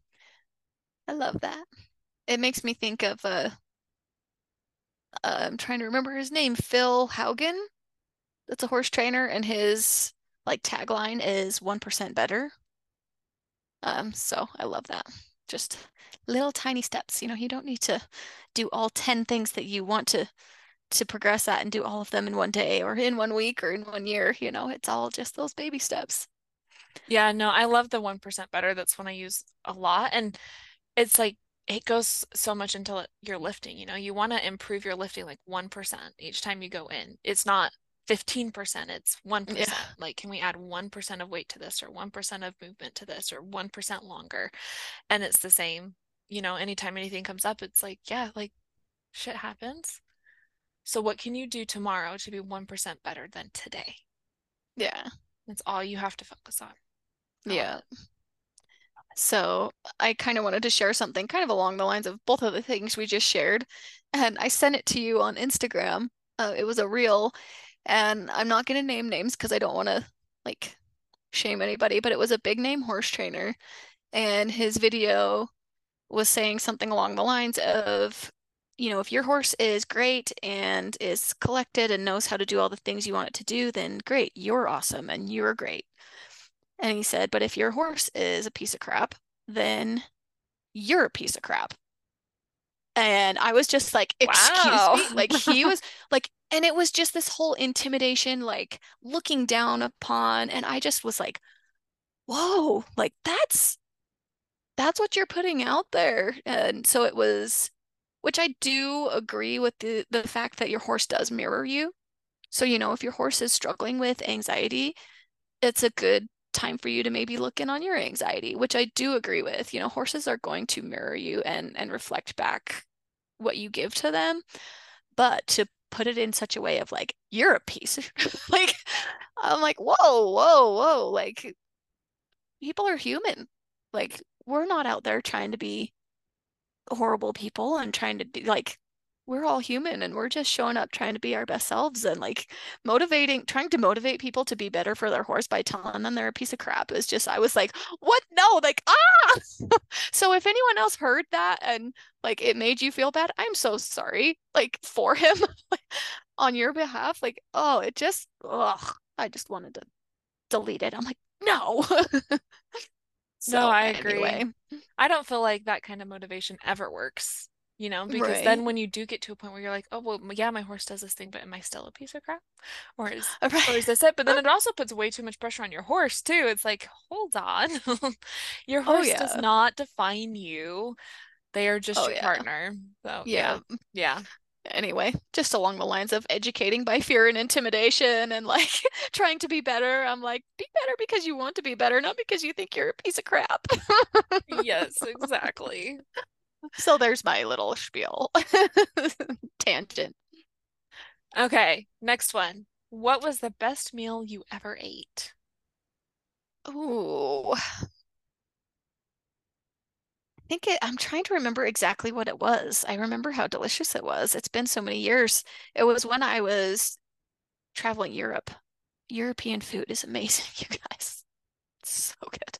Speaker 1: i love that it makes me think of uh, i'm trying to remember his name phil haugen that's a horse trainer and his like tagline is 1% better um so i love that just little tiny steps you know you don't need to do all 10 things that you want to to progress at and do all of them in one day or in one week or in one year you know it's all just those baby steps
Speaker 2: Yeah, no, I love the 1% better. That's one I use a lot. And it's like it goes so much until you're lifting, you know, you want to improve your lifting like 1% each time you go in. It's not 15%, it's 1%.
Speaker 1: Yeah.
Speaker 2: Like, can we add 1% of weight to this or 1% of movement to this or 1% longer? And it's the same, you know, anytime anything comes up, it's like, yeah, like shit happens. So what can you do tomorrow to be 1% better than today?
Speaker 1: yeah
Speaker 2: That's all you have to focus on.
Speaker 1: Yeah. So I kind of wanted to share something kind of along the lines of both of the things we just shared. And I sent it to you on Instagram. Uh, it was a reel, and I'm not going to name names because I don't want to like shame anybody, but it was a big name horse trainer. And his video was saying something along the lines of, you know, if your horse is great and is collected and knows how to do all the things you want it to do, then great, you're awesome and you're great. And he said, but if your horse is a piece of crap, then you're a piece of crap. And I was just like, excuse
Speaker 2: Wow.
Speaker 1: me. Like he was like, and it was just this whole intimidation, like looking down upon. And I just was like, whoa, like that's that's what you're putting out there. And so it was, which I do agree with the the fact that your horse does mirror you. So, you know, if your horse is struggling with anxiety, it's a good time for you to maybe look in on your anxiety, which I do agree with. You know, horses are going to mirror you and and reflect back what you give to them, but to put it in such a way of like, you're a piece like I'm like, whoa, whoa, whoa, like people are human. Like we're not out there trying to be horrible people and trying to do like we're all human and we're just showing up trying to be our best selves and like motivating trying to motivate people to be better for their horse by telling them they're a piece of crap is just I was like what? No like ah! So if anyone else heard that and like it made you feel bad I'm so sorry like for him on your behalf like oh it just ugh I just wanted to delete it. I'm like no. So
Speaker 2: No, I agree.
Speaker 1: anyway
Speaker 2: I don't feel like that kind of motivation ever works, you know, because
Speaker 1: Right.
Speaker 2: then when you do get to a point where you're like, oh, well, yeah, my horse does this thing, but am I still a piece of crap? Or is uh,
Speaker 1: or
Speaker 2: is this it? But then uh it also puts way too much pressure on your horse too. It's like, hold on. Your
Speaker 1: Oh,
Speaker 2: horse does not define you. They are just
Speaker 1: Oh,
Speaker 2: your
Speaker 1: yeah.
Speaker 2: partner. So
Speaker 1: yeah
Speaker 2: yeah. Yeah.
Speaker 1: anyway, just along the lines of educating by fear and intimidation and like trying to be better. I'm like, be better because you want to be better, not because you think you're a piece of crap.
Speaker 2: Yes, exactly.
Speaker 1: So there's my little spiel tangent.
Speaker 2: Okay, next one. What was the best meal you ever ate?
Speaker 1: Oh, I think it, I'm trying to remember exactly what it was. I remember how delicious it was. It's been so many years. It was when I was traveling Europe. European food is amazing, you guys. So good.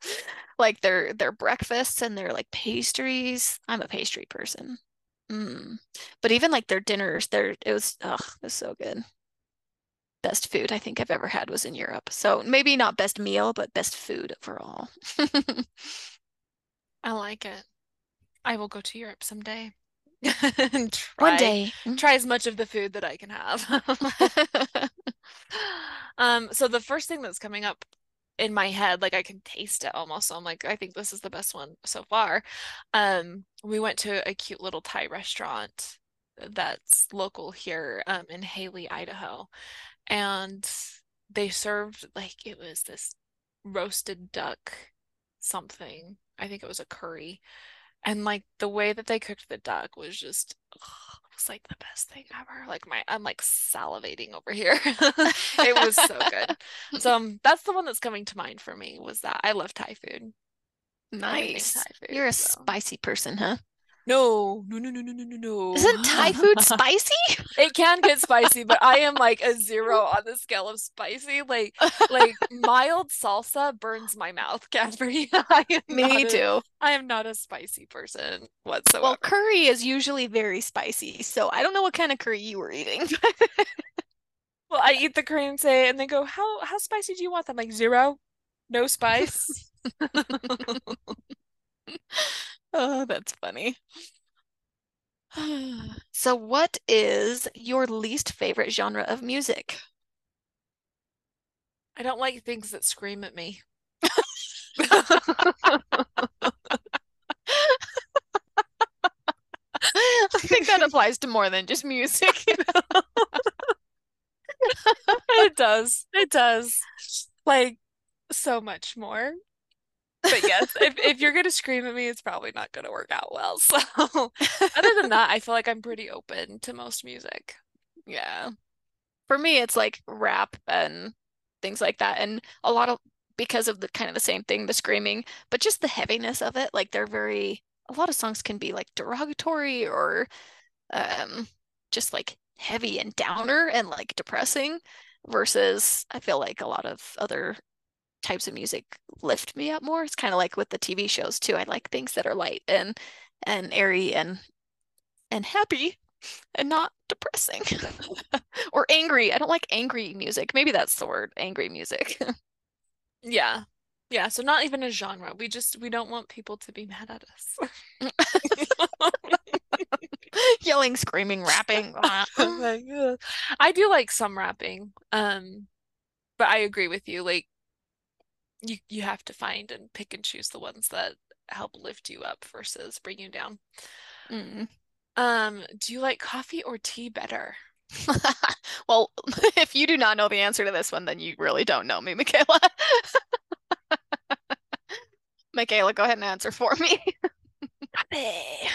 Speaker 1: Like their their breakfasts and their like pastries. I'm a pastry person. Mm. But even like their dinners, their it was ugh, it was so good. Best food I think I've ever had was in Europe. So maybe not best meal, but best food overall.
Speaker 2: I like it. I will go to Europe someday
Speaker 1: One
Speaker 2: and try One
Speaker 1: day.
Speaker 2: try as much of the food that I can have. Um, so the first thing that's coming up in my head, like I can taste it almost. So I'm like, I think this is the best one so far. Um, we went to a cute little Thai restaurant that's local here, um, in Hailey, Idaho. And they served like it was this roasted duck something. I think it was a curry. And like the way that they cooked the duck was just ugh, it was like the best thing ever. Like my I'm like salivating over here. It was so good. So um, that's the one that's coming to mind for me was that I love Thai food.
Speaker 1: Nice.
Speaker 2: Thai food.
Speaker 1: You're a
Speaker 2: so.
Speaker 1: spicy person, huh?
Speaker 2: No, no, no, no, no, no, no, no.
Speaker 1: Isn't Thai food spicy?
Speaker 2: It can get spicy, but I am like a zero on the scale of spicy. Like like mild salsa burns my mouth, Catherine. I am
Speaker 1: Me too.
Speaker 2: I am not a spicy person whatsoever.
Speaker 1: Well, curry is usually very spicy, so I don't know what kind of curry you were eating.
Speaker 2: Well, I eat the curry and say, and they go, "How how spicy do you want them?" Like zero, no spice.
Speaker 1: Oh, that's funny. So, what is your least favorite genre of music?
Speaker 2: I don't like things that scream at me.
Speaker 1: I think that applies to more than just music.
Speaker 2: It does. It does. Like so much more. But yes, if if you're gonna scream at me, it's probably not gonna work out well. So other than that, I feel like I'm pretty open to most music.
Speaker 1: Yeah. For me, it's like rap and things like that. And a lot of, because of the kind of the same thing, the screaming, but just the heaviness of it. Like they're very, a lot of songs can be like derogatory or um, just like heavy and downer and like depressing versus I feel like a lot of other types of music lift me up more. It's kind of like with the TV shows too. I like things that are light and and airy and and happy and not depressing or angry. I don't like angry music. Maybe that's the word, angry music.
Speaker 2: Yeah. Yeah, so not even a genre. We just we don't want people to be mad at us.
Speaker 1: Yelling, screaming, rapping.
Speaker 2: Ugh. I do like some rapping. Um, but I agree with you. Like you you have to find and pick and choose the ones that help lift you up versus bring you down.
Speaker 1: Mm.
Speaker 2: Um, do you like coffee or tea better?
Speaker 1: Well, if you do not know the answer to this one, then you really don't know me, McKayla. McKayla, go ahead and answer for me.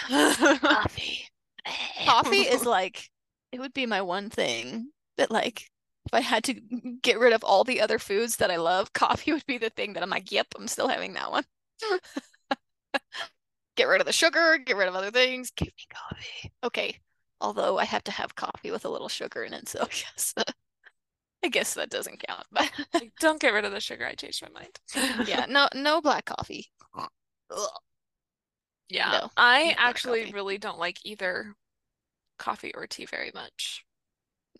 Speaker 1: Coffee. Coffee is like, it would be my one thing that, like, if I had to get rid of all the other foods that I love, coffee would be the thing that I'm like, yep, I'm still having that one. Get rid of the sugar, get rid of other things, give me coffee. Okay. Although I have to have coffee with a little sugar in it, so I guess I guess that doesn't count. But
Speaker 2: don't get rid of the sugar. I changed my mind.
Speaker 1: yeah, no no black coffee. Ugh.
Speaker 2: Yeah.
Speaker 1: No,
Speaker 2: I actually
Speaker 1: coffee.
Speaker 2: really don't like either coffee or tea very much.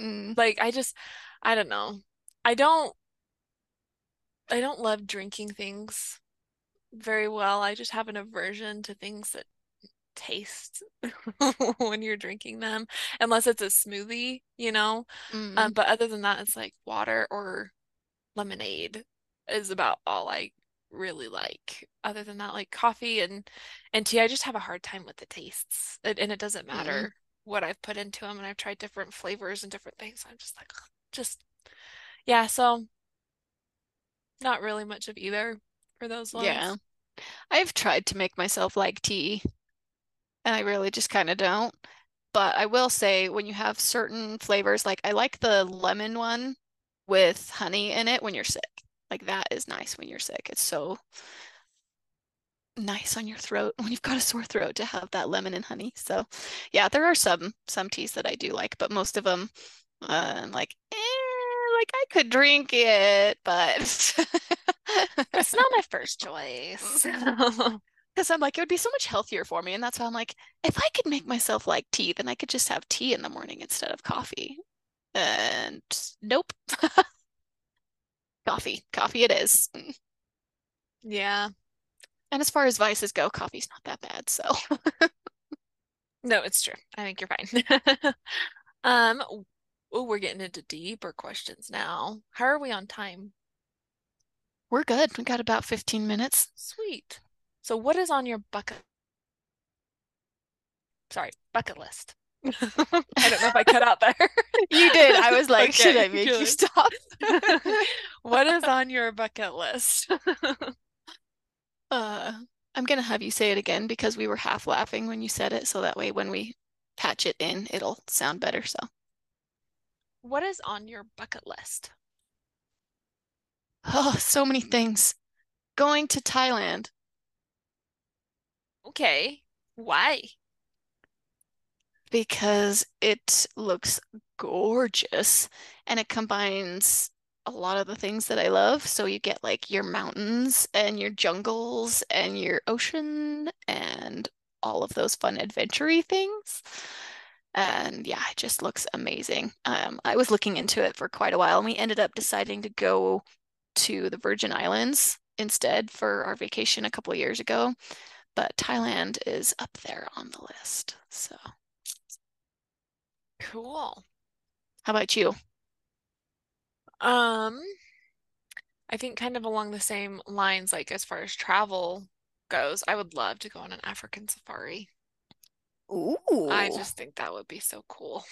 Speaker 1: Mm,
Speaker 2: Like I just I don't know. I don't I don't love drinking things very well. I just have an aversion to things that taste when you're drinking them, unless it's a smoothie, you know.
Speaker 1: mm.
Speaker 2: Um, but other than that, it's like water or lemonade is about all I really like. Other than that, like coffee and and tea, I just have a hard time with the tastes. And, and it doesn't
Speaker 1: Mm.
Speaker 2: matter what I've put into them, and I've tried different flavors and different things. I'm just like, ugh, just yeah. So not really much of either for those ones.
Speaker 1: Yeah. I've tried to make myself like tea, and I really just kind of don't. But I will say, when you have certain flavors, like I like the lemon one with honey in it when you're sick. Like that is nice when you're sick. It's so nice on your throat when you've got a sore throat to have that lemon and honey. So, yeah, there are some some teas that I do like, but most of them, uh, I'm like, eh, like I could drink it, but
Speaker 2: it's not my first choice.
Speaker 1: Because I'm like, it would be so much healthier for me, and that's why I'm like, if I could make myself like tea, then I could just have tea in the morning instead of coffee. And nope. coffee. Coffee it is.
Speaker 2: Yeah.
Speaker 1: And as far as vices go, coffee's not that bad, so.
Speaker 2: no, it's true. I think you're fine. um, oh, we're getting into deeper questions now. How are we on time?
Speaker 1: We're good. We got about 15 minutes.
Speaker 2: Sweet. So what is on your bucket? Sorry, bucket list. I don't know if I cut out there.
Speaker 1: you did. I was like, okay, should I make good. you stop?
Speaker 2: what is on your bucket list?
Speaker 1: uh, I'm gonna have you say it again because we were half laughing when you said it, so that way when we patch it in, it'll sound better. So,
Speaker 2: what is on your bucket list?
Speaker 1: Oh, so many things. Going to Thailand.
Speaker 2: Okay. Why?
Speaker 1: Because it looks gorgeous and it combines a lot of the things that I love. So you get like your mountains and your jungles and your ocean and all of those fun adventure things. And yeah, it just looks amazing. Um, I was looking into it for quite a while and we ended up deciding to go to the Virgin Islands instead for our vacation a couple years ago. But Thailand is up there on the list. So
Speaker 2: cool.
Speaker 1: How about you?
Speaker 2: Um, I think kind of along the same lines, like as far as travel goes, I would love to go on an African safari.
Speaker 1: Ooh.
Speaker 2: I just think that would be so cool.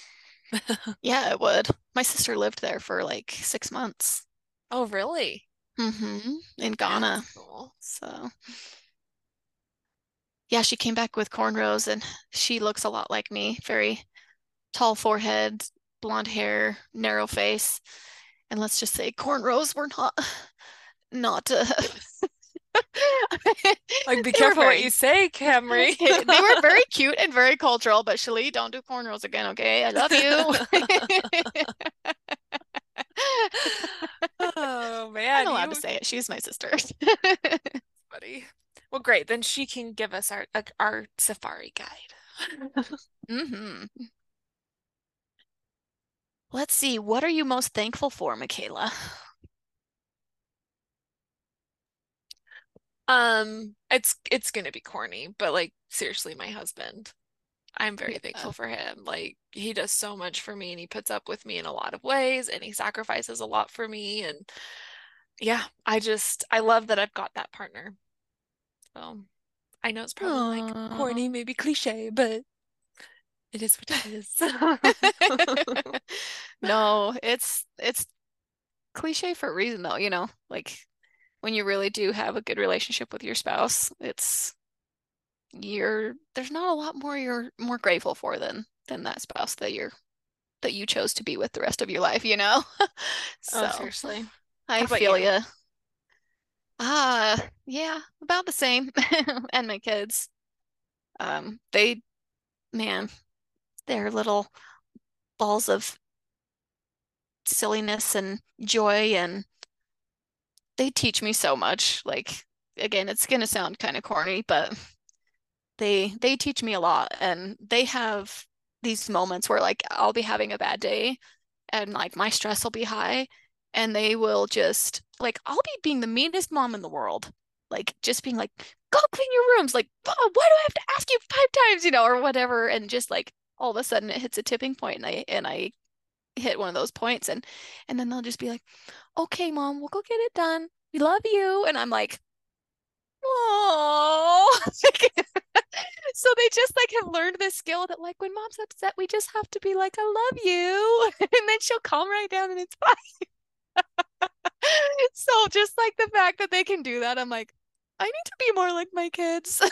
Speaker 1: yeah, it would. My sister lived there for like six months.
Speaker 2: Oh, really?
Speaker 1: Mm-hmm. In Ghana. Cool. So yeah, she came back with cornrows and she looks a lot like me. Very tall forehead, blonde hair, narrow face and let's just say cornrows were not not uh,
Speaker 2: like be careful very, what you say Camri.
Speaker 1: They were very cute and very cultural but Shelly, don't do cornrows again okay? I love you.
Speaker 2: Oh man
Speaker 1: i'm allowed you... to say it. She's my sister.
Speaker 2: Buddy well great. Then she can give us our our safari guide.
Speaker 1: Mm-hmm. Let's see. What are you most thankful for, McKayla?
Speaker 2: Um, it's it's gonna be corny, but like seriously, my husband. I'm very yeah. thankful for him. Like he does so much for me and he puts up with me in a lot of ways and he sacrifices a lot for me and yeah, I just I love that I've got that partner. So I know it's probably Aww. like corny, maybe cliche, but it is what it is.
Speaker 1: no, it's it's cliche for a reason though, you know. Like when you really do have a good relationship with your spouse, it's you're there's not a lot more you're more grateful for than than that spouse that you're that you chose to be with the rest of your life, you know?
Speaker 2: so oh, seriously.
Speaker 1: I feel you? ya. Ah, uh, yeah, about the same. and my kids. Um, they man, they're little balls of silliness and joy and they teach me so much. Like again it's to sound kind of corny but they they teach me a lot and they have these moments where like I'll be having a bad day and like my stress will be high and they will just like I'll be being the meanest mom in the world like just being like go clean your rooms like oh, why do I have to ask you five times you know or whatever and just like all of a sudden it hits a tipping point and I and I hit one of those points and and then they'll just be like, "Okay, mom, we'll go get it done. We love you." And I'm like, "Oh." so they just like have learned this skill that like when mom's upset, we just have to be like, "I love you." and then she'll calm right down and it's fine. so just like the fact that they can do that, I'm like, I need to be more like my kids.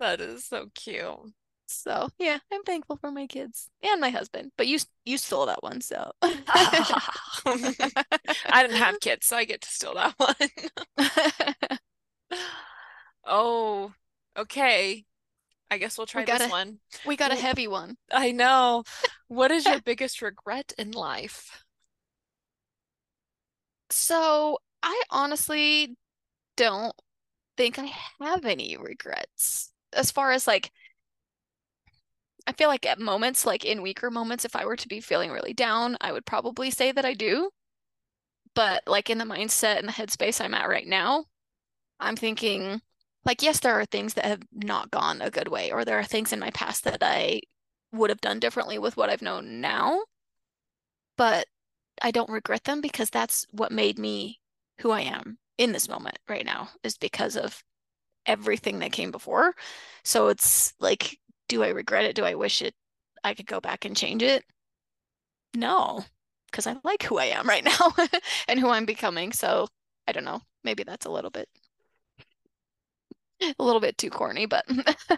Speaker 2: that is so cute.
Speaker 1: So yeah, I'm thankful for my kids and my husband. But you you stole that one, so
Speaker 2: I didn't have kids, so I get to steal that one. oh, okay. I guess we'll try
Speaker 1: We
Speaker 2: this
Speaker 1: a-
Speaker 2: one.
Speaker 1: we got a heavy one.
Speaker 2: I know. What is your biggest regret in life?
Speaker 1: So I honestly don't think I have any regrets as far as like I feel like at moments, like in weaker moments, if I were to be feeling really down, I would probably say that I do. But like in the mindset and the headspace I'm at right now, I'm thinking like, yes, there are things that have not gone a good way, or there are things in my past that I would have done differently with what I've known now. But I don't regret them because that's what made me who I am in this moment right now is because of everything that came before. So it's like, do I regret it? Do I wish it I could go back and change it? No, because I like who I am right now and who I'm becoming. So I don't know. Maybe that's a little bit a little bit too corny, but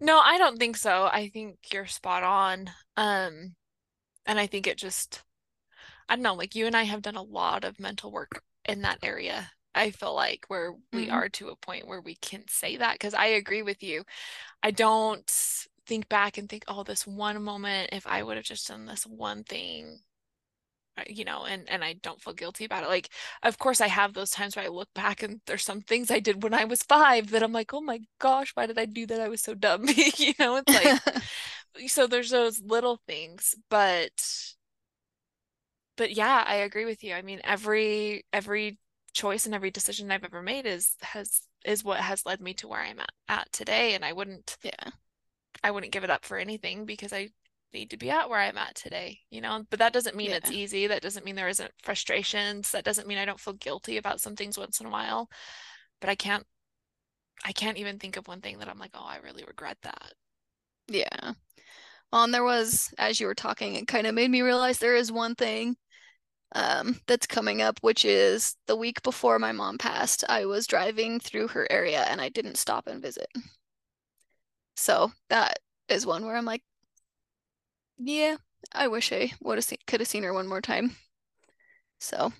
Speaker 2: No, I don't think so. I think you're spot on. Um, and I think it just, I don't know, like you and I have done a lot of mental work in that area. I feel like where we
Speaker 1: Mhm.
Speaker 2: are to a point where we can say that because I agree with you. I don't think back and think, oh, this one moment, if I would have just done this one thing, uh, you know, and and I don't feel guilty about it. Like, of course, I have those times where I look back and there's some things I did when I was five that I'm like, oh my gosh, why did I do that? I was so dumb. You know, it's like so there's those little things, but but yeah, I agree with you. I mean, every every choice and every decision I've ever made is has is what has led me to where I'm at, at today, and I wouldn't
Speaker 1: yeah.
Speaker 2: I wouldn't give it up for anything because I need to be at where I'm at today, you know? But that doesn't mean it's easy. That doesn't mean there isn't frustrations. That doesn't mean I don't feel guilty about some things once in a while. But I can't I can't even think of one thing that I'm like, oh, I really regret that.
Speaker 1: Yeah. Well, and there was, as you were talking, it kind of made me realize there is one thing um, that's coming up, which is the week before my mom passed, I was driving through her area and I didn't stop and visit. So that is one where I'm like, yeah, I wish I would have seen, could have seen her one more time. So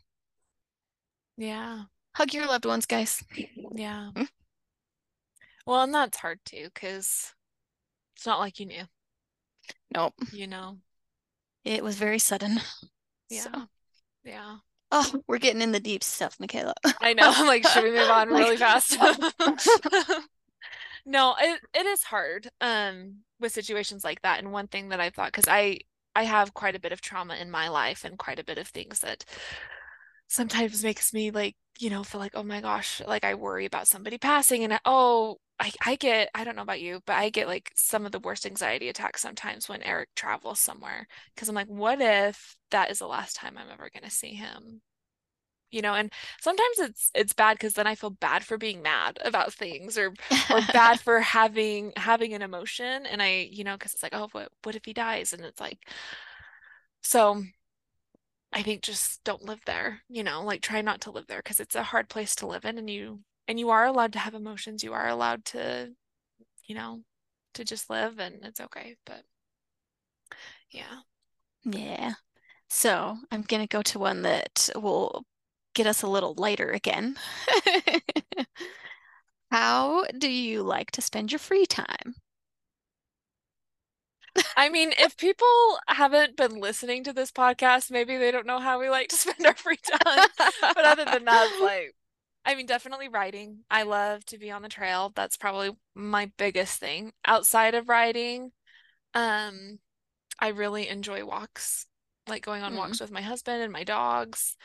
Speaker 2: Yeah.
Speaker 1: hug your loved ones, guys.
Speaker 2: Yeah.
Speaker 1: Hmm?
Speaker 2: Well, and that's hard too, because it's not like you knew,
Speaker 1: Nope,
Speaker 2: you know?
Speaker 1: it was very sudden.
Speaker 2: Yeah.
Speaker 1: So,
Speaker 2: Yeah.
Speaker 1: oh, we're getting in the deep stuff, McKayla.
Speaker 2: I know. I'm like, should we move on really fast? No, it, it is hard um with situations like that. And one thing that I thought, because I I have quite a bit of trauma in my life and quite a bit of things that sometimes makes me like, you know, feel like, oh my gosh, like I worry about somebody passing and I, oh, I, I get, I don't know about you, but I get like some of the worst anxiety attacks sometimes when Eric travels somewhere. Because I'm like, what if that is the last time I'm ever going to see him? You know, and sometimes it's it's bad because then I feel bad for being mad about things or or bad for having having an emotion and I, you know, because it's like, oh, what what if he dies? And it's like, so I think just don't live there, you know, like try not to live there because it's a hard place to live in and you and you are allowed to have emotions. You are allowed to, you know, to just live and it's okay. But yeah.
Speaker 1: Yeah. So I'm gonna go to one that will get us a little lighter again. How do you like to spend your free time?
Speaker 2: I mean, if people haven't been listening to this podcast, maybe they don't know how we like to spend our free time. But other than that, like, I mean, definitely riding. I love to be on the trail. That's probably my biggest thing. Outside of riding, um, I really enjoy walks, like going on
Speaker 1: Mm.
Speaker 2: walks with my husband and my dogs.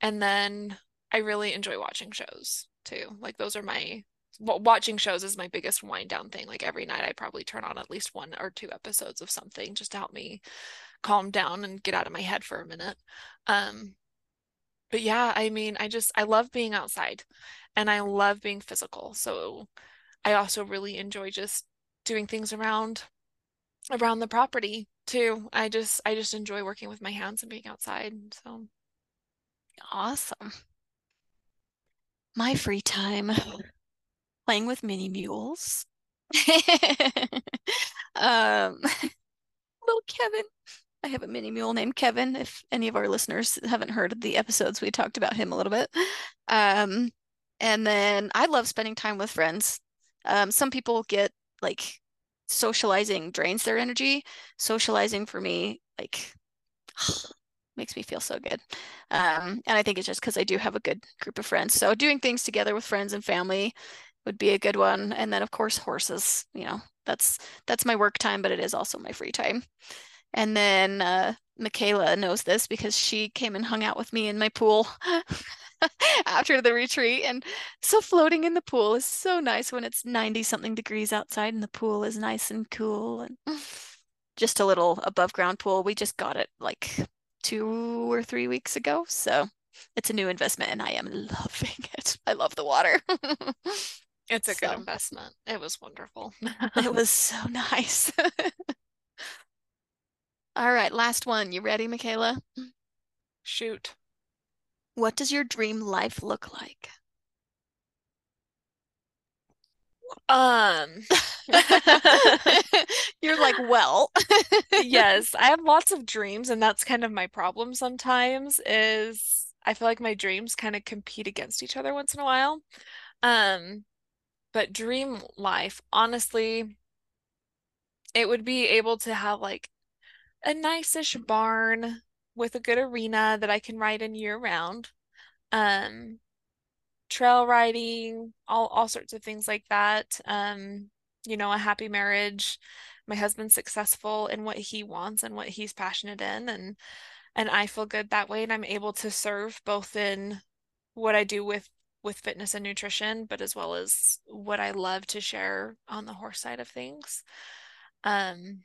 Speaker 2: And then I really enjoy watching shows too. Like those are my wa- watching shows is my biggest wind down thing. Like every night I probably turn on at least one or two episodes of something just to help me calm down and get out of my head for a minute. Um, but yeah, I mean, I just I love being outside and I love being physical. So I also really enjoy just doing things around around the property too. I just I just enjoy working with my hands and being outside. So
Speaker 1: Awesome. My free time playing with mini mules. Um, little Kevin. I have a mini mule named Kevin. If any of our listeners haven't heard the episodes, we talked about him a little bit. Um, and then I love spending time with friends. Um, some people get like socializing drains their energy. Socializing for me, like, makes me feel so good. Um, and I think it's just because I do have a good group of friends. So doing things together with friends and family would be a good one. And then of course horses, you know, that's that's my work time, but it is also my free time. And then uh, McKayla knows this because she came and hung out with me in my pool after the retreat. And so floating in the pool is so nice when it's 90 something degrees outside and the pool is nice and cool and just a little above ground pool. We just got it like two or three weeks ago. So it's a new investment and I am loving it. I love the water.
Speaker 2: it's a so, good investment. It was wonderful.
Speaker 1: it was so nice. All right, last one. You ready, McKayla?
Speaker 2: Shoot.
Speaker 1: What does your dream life look like?
Speaker 2: Um,
Speaker 1: you're like, well,
Speaker 2: yes, I have lots of dreams, and that's kind of my problem sometimes is I feel like my dreams kind of compete against each other once in a while. Um, but dream life, honestly, it would be able to have like a nice-ish barn with a good arena that I can ride in year round. Um, trail riding, all all sorts of things like that. Um, you know, a happy marriage. My husband's successful in what he wants and what he's passionate in and and I feel good that way and I'm able to serve both in what I do with with fitness and nutrition, but as well as what I love to share on the horse side of things. Um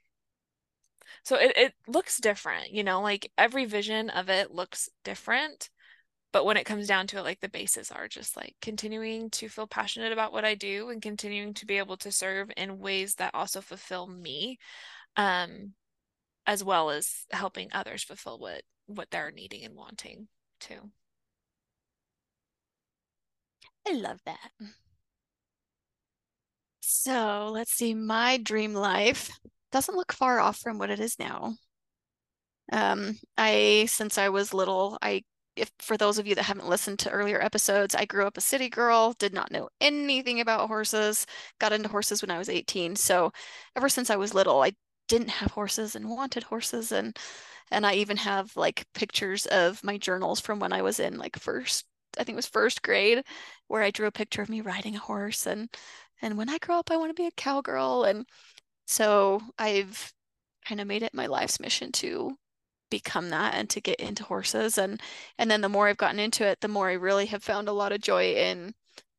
Speaker 2: so it, it looks different, you know, like every vision of it looks different but when it comes down to it like the bases are just like continuing to feel passionate about what i do and continuing to be able to serve in ways that also fulfill me um as well as helping others fulfill what what they're needing and wanting too.
Speaker 1: I love that. So let's see my dream life doesn't look far off from what it is now um i since i was little i if for those of you that haven't listened to earlier episodes, I grew up a city girl, did not know anything about horses, got into horses when I was 18. So ever since I was little, I didn't have horses and wanted horses and and I even have like pictures of my journals from when I was in like first I think it was first grade where I drew a picture of me riding a horse and and when I grow up I want to be a cowgirl and so I've kind of made it my life's mission to become that and to get into horses and and then the more I've gotten into it the more I really have found a lot of joy in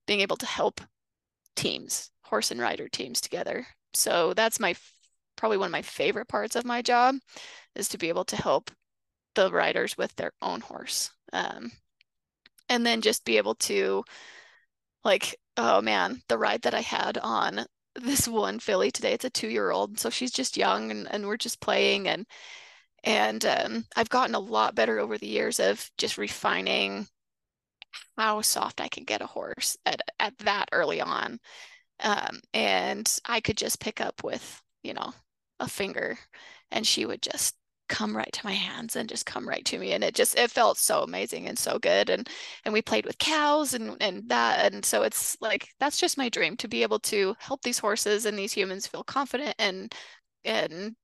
Speaker 1: being able to help teams horse and rider teams together. So that's my probably one of my favorite parts of my job is to be able to help the riders with their own horse um, and then just be able to like oh man the ride that I had on this one filly today it's a two year old so she's just young and, and we're just playing and and um, I've gotten a lot better over the years of just refining how soft I can get a horse at, at that early on. Um, and I could just pick up with, you know, a finger and she would just come right to my hands and just come right to me and it just it felt so amazing and so good and and we played with cows and and that and so it's like that's just my dream to be able to help these horses and these humans feel confident and and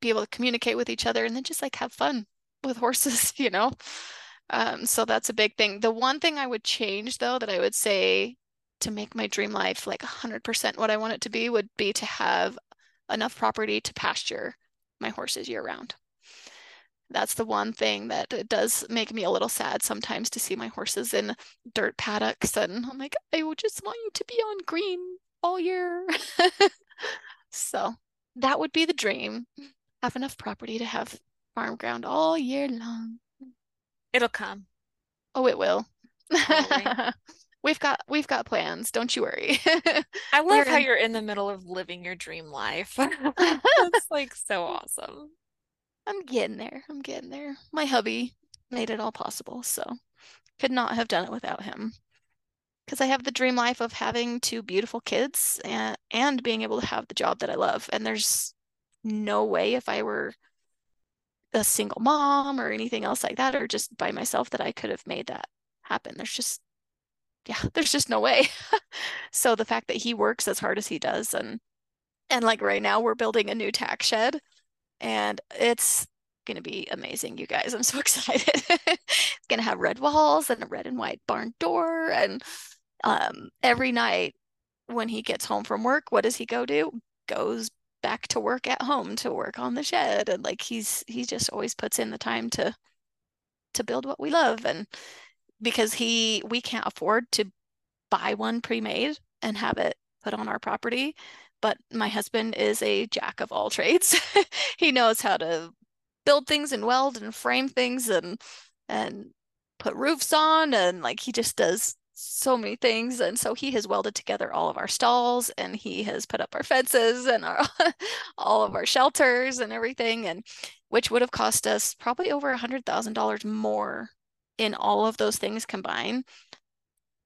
Speaker 1: be able to communicate with each other and then just like have fun with horses, you know? Um, so that's a big thing. The one thing I would change though, that I would say to make my dream life like 100% what I want it to be would be to have enough property to pasture my horses year round. That's the one thing that it does make me a little sad sometimes to see my horses in dirt paddocks. And I'm like, I would just want you to be on green all year. so that would be the dream have enough property to have farm ground all year long.
Speaker 2: It'll come.
Speaker 1: Oh, it will. we've got we've got plans. Don't you worry.
Speaker 2: I love how in... you're in the middle of living your dream life. It's like so awesome.
Speaker 1: I'm getting there. I'm getting there. My hubby made it all possible, so could not have done it without him. Because I have the dream life of having two beautiful kids and and being able to have the job that I love. And there's no way if I were a single mom or anything else like that, or just by myself, that I could have made that happen. There's just, yeah, there's just no way. so the fact that he works as hard as he does, and and like right now we're building a new tack shed, and it's going to be amazing, you guys. I'm so excited. it's going to have red walls and a red and white barn door. And um, every night when he gets home from work, what does he go do? Goes back to work at home to work on the shed. And like he's, he just always puts in the time to, to build what we love. And because he, we can't afford to buy one pre-made and have it put on our property but my husband is a jack of all trades. he knows how to build things and weld and frame things and and put roofs on and like he just does so many things and so he has welded together all of our stalls and he has put up our fences and our all of our shelters and everything and which would have cost us probably over a hundred thousand dollars more in all of those things combined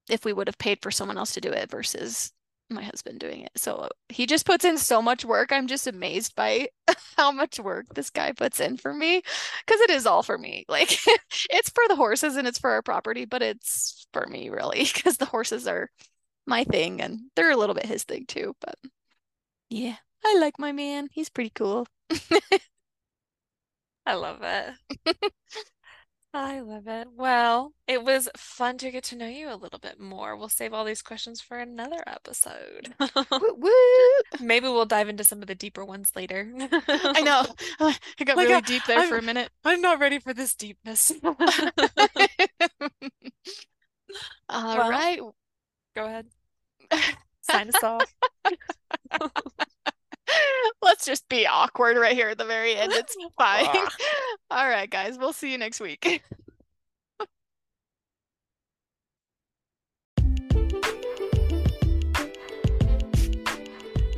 Speaker 1: if we would have paid for someone else to do it versus my husband doing it. So he just puts in so much work. I'm just amazed by how much work this guy puts in for me because it is all for me. Like it's for the horses and it's for our property, but it's for me really because the horses are my thing and they're a little bit his thing too. But yeah, I like my man. He's pretty cool.
Speaker 2: I love it. I love it. Well, it was fun to get to know you a little bit more. We'll save all these questions for another episode.
Speaker 1: woo, woo.
Speaker 2: Maybe we'll dive into some of the deeper ones later.
Speaker 1: I know. Oh, I got
Speaker 2: Like,
Speaker 1: really deep there for a
Speaker 2: I'm-
Speaker 1: minute.
Speaker 2: I'm not ready for this deepness.
Speaker 1: All
Speaker 2: Well-
Speaker 1: right.
Speaker 2: Go ahead. Sign us off.
Speaker 1: Let's just be awkward right here at the very end. It's fine.
Speaker 2: Ah.
Speaker 1: All right, guys. We'll see you next week.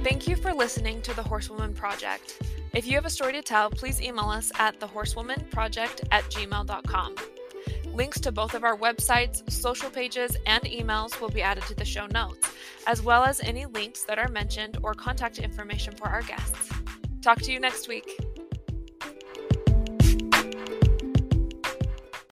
Speaker 2: Thank you for listening to the Horsewoman Project. If you have a story to tell, please email us at thehorsewomanproject at gmail.com. Links to both of our websites, social pages, and emails will be added to the show notes, as well as any links that are mentioned or contact information for our guests. Talk to you next week.